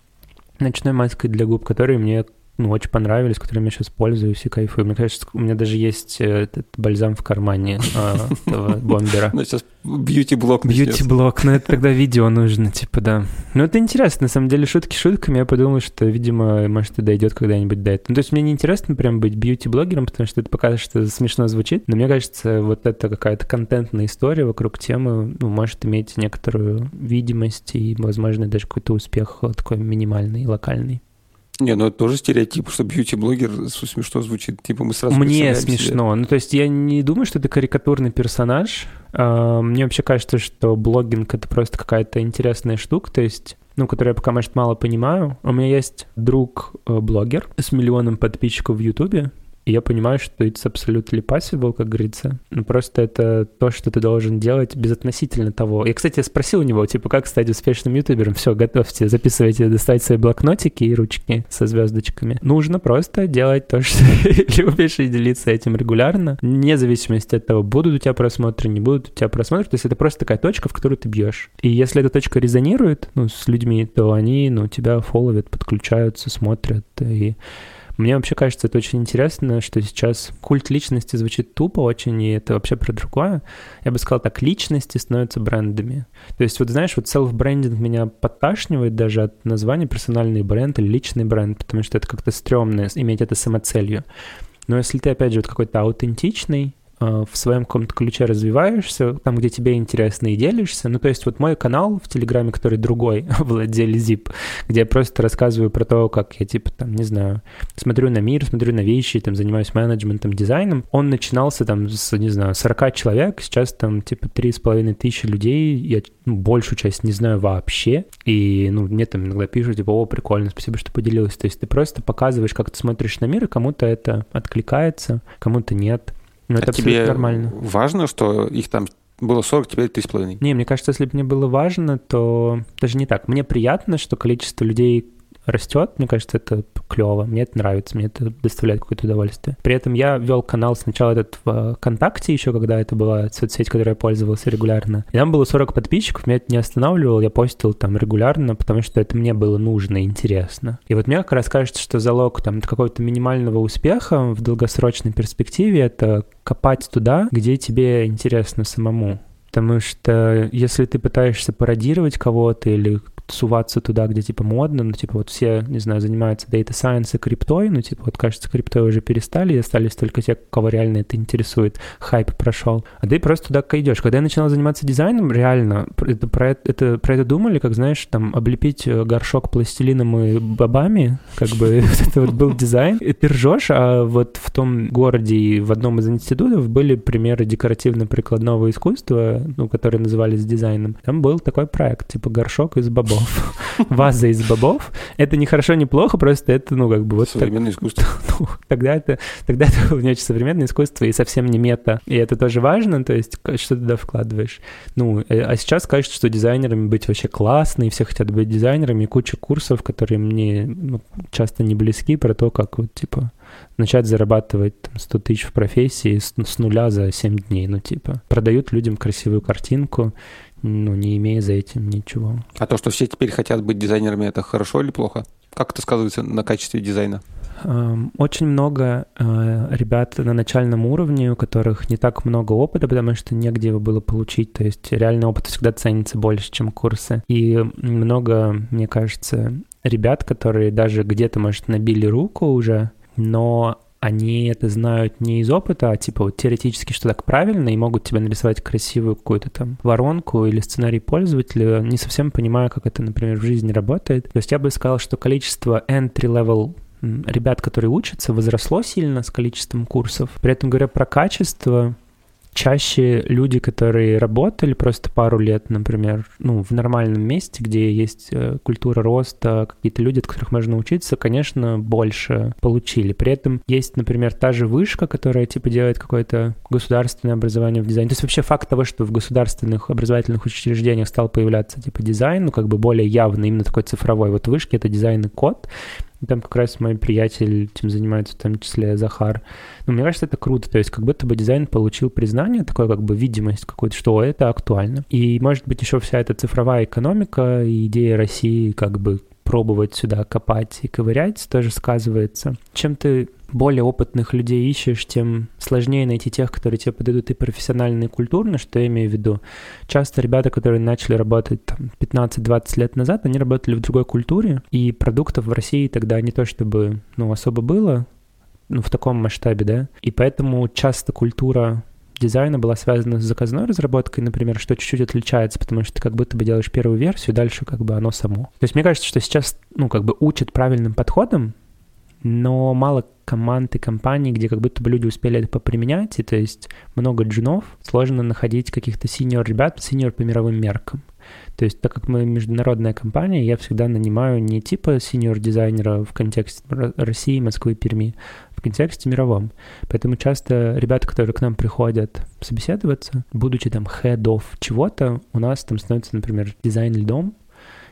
ночной маской для губ, которые мне ну, очень понравились, которыми я сейчас пользуюсь и кайфую. Мне кажется, у меня даже есть э, этот бальзам в кармане а, этого бомбера. Ну, сейчас бьюти-блок Бьюти-блок, но это тогда видео нужно, типа, да. Ну, это интересно, на самом деле, шутки шутками. Я подумал, что, видимо, может, и дойдет когда-нибудь до этого. Ну, то есть мне не интересно прям быть бьюти-блогером, потому что это пока что смешно звучит, но мне кажется, вот это какая-то контентная история вокруг темы, ну, может иметь некоторую видимость и, возможно, даже какой-то успех такой минимальный, локальный. Не, ну это тоже стереотип, что бьюти-блогер смешно звучит. Типа мы сразу Мне смешно. Себе. Ну то есть я не думаю, что это карикатурный персонаж. А, мне вообще кажется, что блогинг — это просто какая-то интересная штука, то есть ну, которую я пока, может, мало понимаю. У меня есть друг-блогер э, с миллионом подписчиков в Ютубе, я понимаю, что it's absolutely possible, как говорится. Ну, просто это то, что ты должен делать безотносительно того. Я, кстати, спросил у него, типа, как стать успешным ютубером? Все, готовьте, записывайте, доставайте свои блокнотики и ручки со звездочками. Нужно просто делать то, что любишь, и делиться этим регулярно, вне зависимости от того, будут у тебя просмотры, не будут у тебя просмотры. То есть это просто такая точка, в которую ты бьешь. И если эта точка резонирует ну, с людьми, то они ну, тебя фолловят, подключаются, смотрят и мне вообще кажется, это очень интересно, что сейчас культ личности звучит тупо очень, и это вообще про другое. Я бы сказал так, личности становятся брендами. То есть вот знаешь, вот self-брендинг меня подташнивает даже от названия персональный бренд или личный бренд, потому что это как-то стрёмно иметь это самоцелью. Но если ты, опять же, вот какой-то аутентичный, в своем каком-то ключе развиваешься, там, где тебе интересно и делишься. Ну, то есть вот мой канал в Телеграме, который другой, владелец Zip, где я просто рассказываю про то, как я, типа, там, не знаю, смотрю на мир, смотрю на вещи, там, занимаюсь менеджментом, дизайном. Он начинался там с, не знаю, 40 человек, сейчас там, типа, 3,5 тысячи людей, я ну, большую часть не знаю вообще, и, ну, мне там иногда пишут, типа, о, прикольно, спасибо, что поделилась. То есть ты просто показываешь, как ты смотришь на мир, и кому-то это откликается, кому-то нет. Ну, это а тебе нормально. важно, что их там Было 40, теперь 3,5. Не, мне кажется, если бы мне было важно, то даже не так. Мне приятно, что количество людей растет, мне кажется, это клево, мне это нравится, мне это доставляет какое-то удовольствие. При этом я вел канал сначала этот в ВКонтакте еще, когда это была соцсеть, которой я пользовался регулярно. И там было 40 подписчиков, меня это не останавливало, я постил там регулярно, потому что это мне было нужно и интересно. И вот мне как раз кажется, что залог там какого-то минимального успеха в долгосрочной перспективе — это копать туда, где тебе интересно самому. Потому что если ты пытаешься пародировать кого-то или суваться туда, где, типа, модно, ну, типа, вот все, не знаю, занимаются data science и криптой, ну, типа, вот, кажется, криптой уже перестали, и остались только те, кого реально это интересует, хайп прошел. А ты просто туда идешь. Когда я начинал заниматься дизайном, реально, это, про, это, про это думали, как, знаешь, там, облепить э, горшок пластилином и бобами, как бы, это вот был дизайн, и ты ржешь, а вот в том городе и в одном из институтов были примеры декоративно-прикладного искусства, ну, которые назывались дизайном. Там был такой проект, типа, горшок из бобов бобов. Ваза из бобов. Это не хорошо, не плохо, просто это, ну, как бы вот... Современное так, искусство. Ну, тогда это, тогда это не очень современное искусство и совсем не мета. И это тоже важно, то есть что ты туда вкладываешь. Ну, э, а сейчас кажется, что дизайнерами быть вообще классно, и все хотят быть дизайнерами, и куча курсов, которые мне ну, часто не близки, про то, как вот, типа, начать зарабатывать там, 100 тысяч в профессии с, с нуля за 7 дней, ну, типа. Продают людям красивую картинку, ну, не имея за этим ничего. А то, что все теперь хотят быть дизайнерами, это хорошо или плохо? Как это сказывается на качестве дизайна? Эм, очень много э, ребят на начальном уровне, у которых не так много опыта, потому что негде его было получить. То есть реальный опыт всегда ценится больше, чем курсы. И много, мне кажется, ребят, которые даже где-то, может, набили руку уже, но они это знают не из опыта, а типа вот теоретически, что так правильно, и могут тебе нарисовать красивую какую-то там воронку или сценарий пользователя, не совсем понимая, как это, например, в жизни работает. То есть я бы сказал, что количество entry-level ребят, которые учатся, возросло сильно с количеством курсов. При этом, говоря про качество, чаще люди, которые работали просто пару лет, например, ну, в нормальном месте, где есть э, культура роста, какие-то люди, от которых можно учиться, конечно, больше получили. При этом есть, например, та же вышка, которая, типа, делает какое-то государственное образование в дизайне. То есть вообще факт того, что в государственных образовательных учреждениях стал появляться, типа, дизайн, ну, как бы более явный, именно такой цифровой. Вот вышки — это дизайн и код, там как раз мой приятель этим занимается, в том числе Захар. Но мне кажется, это круто. То есть как будто бы дизайн получил признание, такое как бы видимость какую-то, что это актуально. И может быть еще вся эта цифровая экономика и идея России как бы пробовать сюда копать и ковырять тоже сказывается. Чем ты более опытных людей ищешь, тем сложнее найти тех, которые тебе подойдут и профессионально, и культурно, что я имею в виду. Часто ребята, которые начали работать там, 15-20 лет назад, они работали в другой культуре, и продуктов в России тогда не то чтобы ну, особо было, ну, в таком масштабе, да, и поэтому часто культура дизайна была связана с заказной разработкой, например, что чуть-чуть отличается, потому что ты как будто бы делаешь первую версию, дальше как бы оно само. То есть мне кажется, что сейчас, ну, как бы учат правильным подходом, но мало команд и компаний, где как будто бы люди успели это поприменять, и то есть много джунов, сложно находить каких-то синьор ребят, синьор по мировым меркам. То есть, так как мы международная компания, я всегда нанимаю не типа синьор-дизайнера в контексте России, Москвы, Перми, в контексте мировом. Поэтому часто ребята, которые к нам приходят собеседоваться, будучи там head чего-то, у нас там становится, например, дизайн льдом,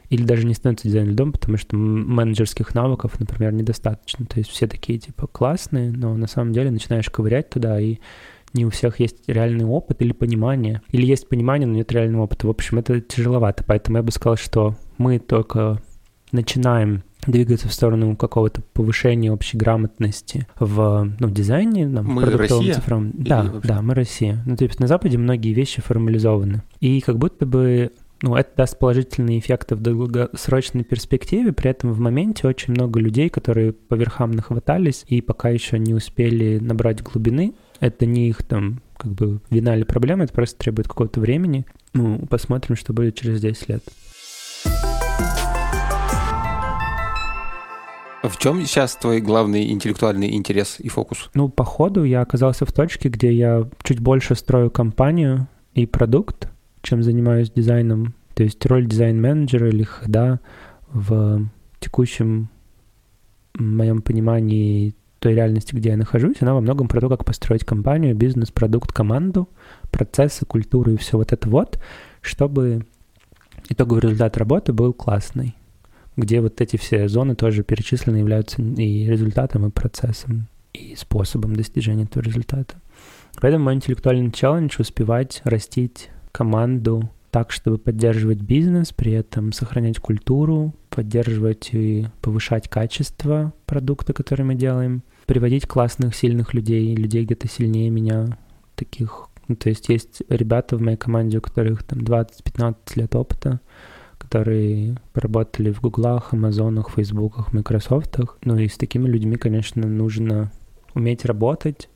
или даже не становится дизайн льдом, потому что менеджерских навыков, например, недостаточно. То есть все такие, типа, классные, но на самом деле начинаешь ковырять туда, и не у всех есть реальный опыт или понимание. Или есть понимание, но нет реального опыта. В общем, это тяжеловато. Поэтому я бы сказал, что мы только начинаем двигаться в сторону какого-то повышения общей грамотности в ну, дизайне, нам, мы продуктовом Россия? цифровом. Да, да, мы Россия. Ну, то есть на Западе многие вещи формализованы. И как будто бы ну, это даст положительные эффекты в долгосрочной перспективе, при этом в моменте очень много людей, которые по верхам нахватались и пока еще не успели набрать глубины, это не их там как бы вина или проблема, это просто требует какого-то времени. Ну, посмотрим, что будет через 10 лет. В чем сейчас твой главный интеллектуальный интерес и фокус? Ну, по ходу я оказался в точке, где я чуть больше строю компанию и продукт, чем занимаюсь дизайном. То есть роль дизайн-менеджера или хеда в текущем моем понимании той реальности, где я нахожусь, она во многом про то, как построить компанию, бизнес, продукт, команду, процессы, культуру и все вот это вот, чтобы итоговый результат работы был классный, где вот эти все зоны тоже перечислены являются и результатом, и процессом, и способом достижения этого результата. Поэтому мой интеллектуальный челлендж — успевать растить команду так, чтобы поддерживать бизнес, при этом сохранять культуру, поддерживать и повышать качество продукта, который мы делаем, приводить классных, сильных людей, людей где-то сильнее меня, таких ну, то есть есть ребята в моей команде, у которых там 20-15 лет опыта, которые поработали в Гуглах, Амазонах, Фейсбуках, Майкрософтах. Ну и с такими людьми, конечно, нужно уметь работать,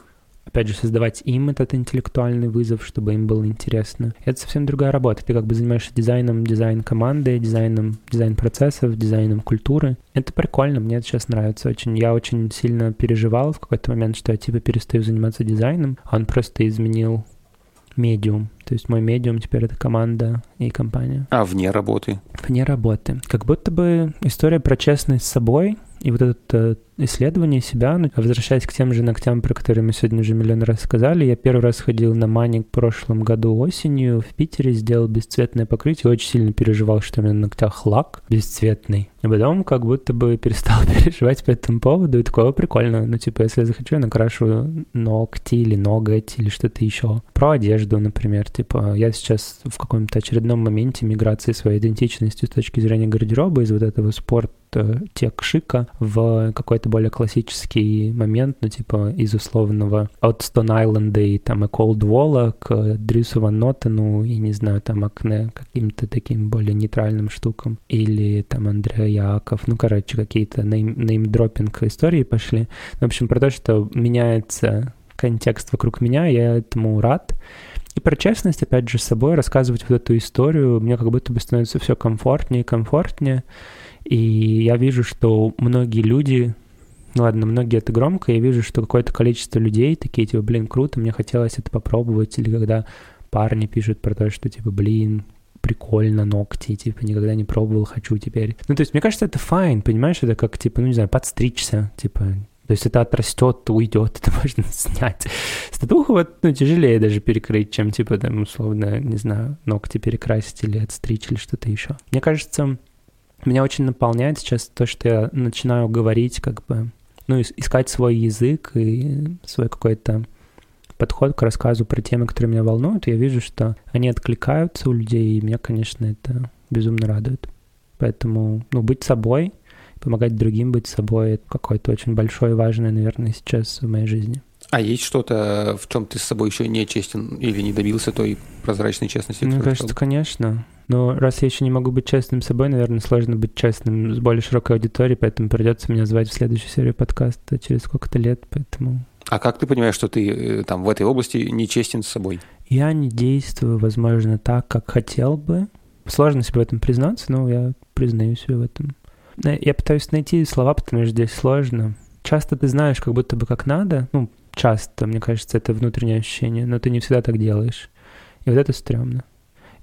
опять же, создавать им этот интеллектуальный вызов, чтобы им было интересно. Это совсем другая работа. Ты как бы занимаешься дизайном, дизайн команды, дизайном, дизайн процессов, дизайном культуры. Это прикольно, мне это сейчас нравится очень. Я очень сильно переживал в какой-то момент, что я типа перестаю заниматься дизайном. Он просто изменил медиум. То есть мой медиум теперь это команда и компания. А вне работы? Вне работы. Как будто бы история про честность с собой и вот это исследование себя, возвращаясь к тем же ногтям, про которые мы сегодня уже миллион раз сказали, я первый раз ходил на маник в прошлом году осенью в Питере, сделал бесцветное покрытие, очень сильно переживал, что у меня на ногтях лак бесцветный. А потом как будто бы перестал переживать по этому поводу, и такое прикольно. Ну, типа, если я захочу, я накрашу ногти или ноготь или что-то еще. Про одежду, например. Типа, я сейчас в каком-то очередном моменте миграции своей идентичности с точки зрения гардероба из вот этого спорта тек шика в какой-то более классический момент, ну, типа, из условного от Stone Island и там и Cold Wall к Дрюсу Ван Нотену и, не знаю, там Акне каким-то таким более нейтральным штукам. Или там Андреа Яков, ну, короче, какие-то нейм, неймдропинг истории пошли. В общем, про то, что меняется контекст вокруг меня, я этому рад. И про честность, опять же, с собой рассказывать вот эту историю, мне как будто бы становится все комфортнее и комфортнее. И я вижу, что многие люди, ну ладно, многие это громко, я вижу, что какое-то количество людей такие, типа, блин, круто, мне хотелось это попробовать, или когда парни пишут про то, что, типа, блин, прикольно, ногти, типа, никогда не пробовал, хочу теперь. Ну, то есть, мне кажется, это файн, понимаешь, это как, типа, ну, не знаю, подстричься, типа, то есть это отрастет, уйдет, это можно снять. Статуху вот, ну, тяжелее даже перекрыть, чем, типа, там, условно, не знаю, ногти перекрасить или отстричь или что-то еще. Мне кажется, меня очень наполняет сейчас то, что я начинаю говорить, как бы, ну, искать свой язык и свой какой-то подход к рассказу про темы, которые меня волнуют, я вижу, что они откликаются у людей, и меня, конечно, это безумно радует. Поэтому, ну, быть собой, помогать другим быть собой, это какое-то очень большое и важное, наверное, сейчас в моей жизни. А есть что-то, в чем ты с собой еще не честен или не добился той прозрачной честности? Мне кажется, сказал? конечно. Но раз я еще не могу быть честным с собой, наверное, сложно быть честным с более широкой аудиторией, поэтому придется меня звать в следующую серию подкаста через сколько-то лет, поэтому... А как ты понимаешь, что ты э, там в этой области не честен с собой? Я не действую, возможно, так, как хотел бы. Сложно себе в этом признаться, но я признаю себе в этом. Я пытаюсь найти слова, потому что здесь сложно. Часто ты знаешь, как будто бы как надо. Ну, часто, мне кажется, это внутреннее ощущение, но ты не всегда так делаешь. И вот это стрёмно.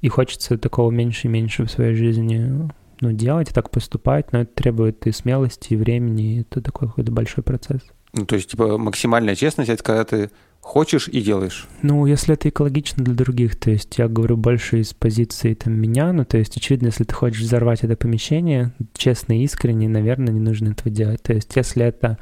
И хочется такого меньше и меньше в своей жизни ну, делать и так поступать, но это требует и смелости, и времени, и это такой какой-то большой процесс. Ну, то есть, типа, максимальная честность — это когда ты хочешь и делаешь. Ну, если это экологично для других, то есть я говорю больше из позиции там меня, ну, то есть, очевидно, если ты хочешь взорвать это помещение, честно и искренне, наверное, не нужно этого делать. То есть, если это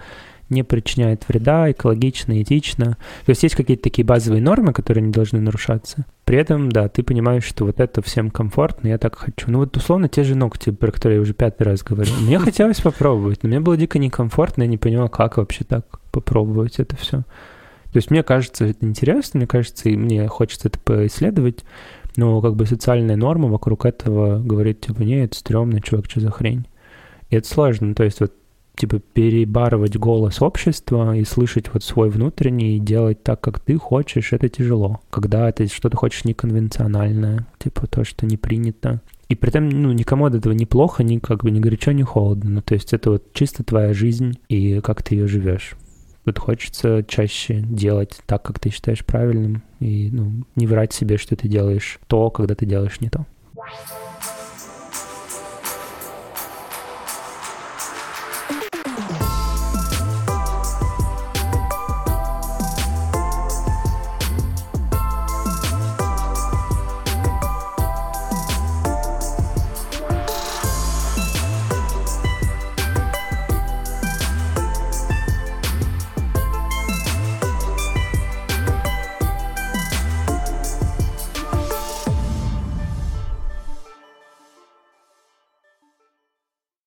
не причиняет вреда, экологично, этично. То есть есть какие-то такие базовые нормы, которые не должны нарушаться. При этом, да, ты понимаешь, что вот это всем комфортно, я так хочу. Ну вот условно те же ногти, про которые я уже пятый раз говорю. Мне хотелось попробовать, но мне было дико некомфортно, я не понимал, как вообще так попробовать это все. То есть мне кажется, это интересно, мне кажется, и мне хочется это поисследовать, но как бы социальная норма вокруг этого говорит, типа, не, это стрёмно, чувак, что за хрень. И это сложно. То есть вот типа перебарывать голос общества и слышать вот свой внутренний и делать так, как ты хочешь, это тяжело. Когда ты что-то хочешь неконвенциональное, типа то, что не принято. И при этом, ну, никому от этого не плохо, ни как бы ни горячо, ни холодно. Ну, то есть это вот чисто твоя жизнь и как ты ее живешь. Вот хочется чаще делать так, как ты считаешь правильным, и ну, не врать себе, что ты делаешь то, когда ты делаешь не то.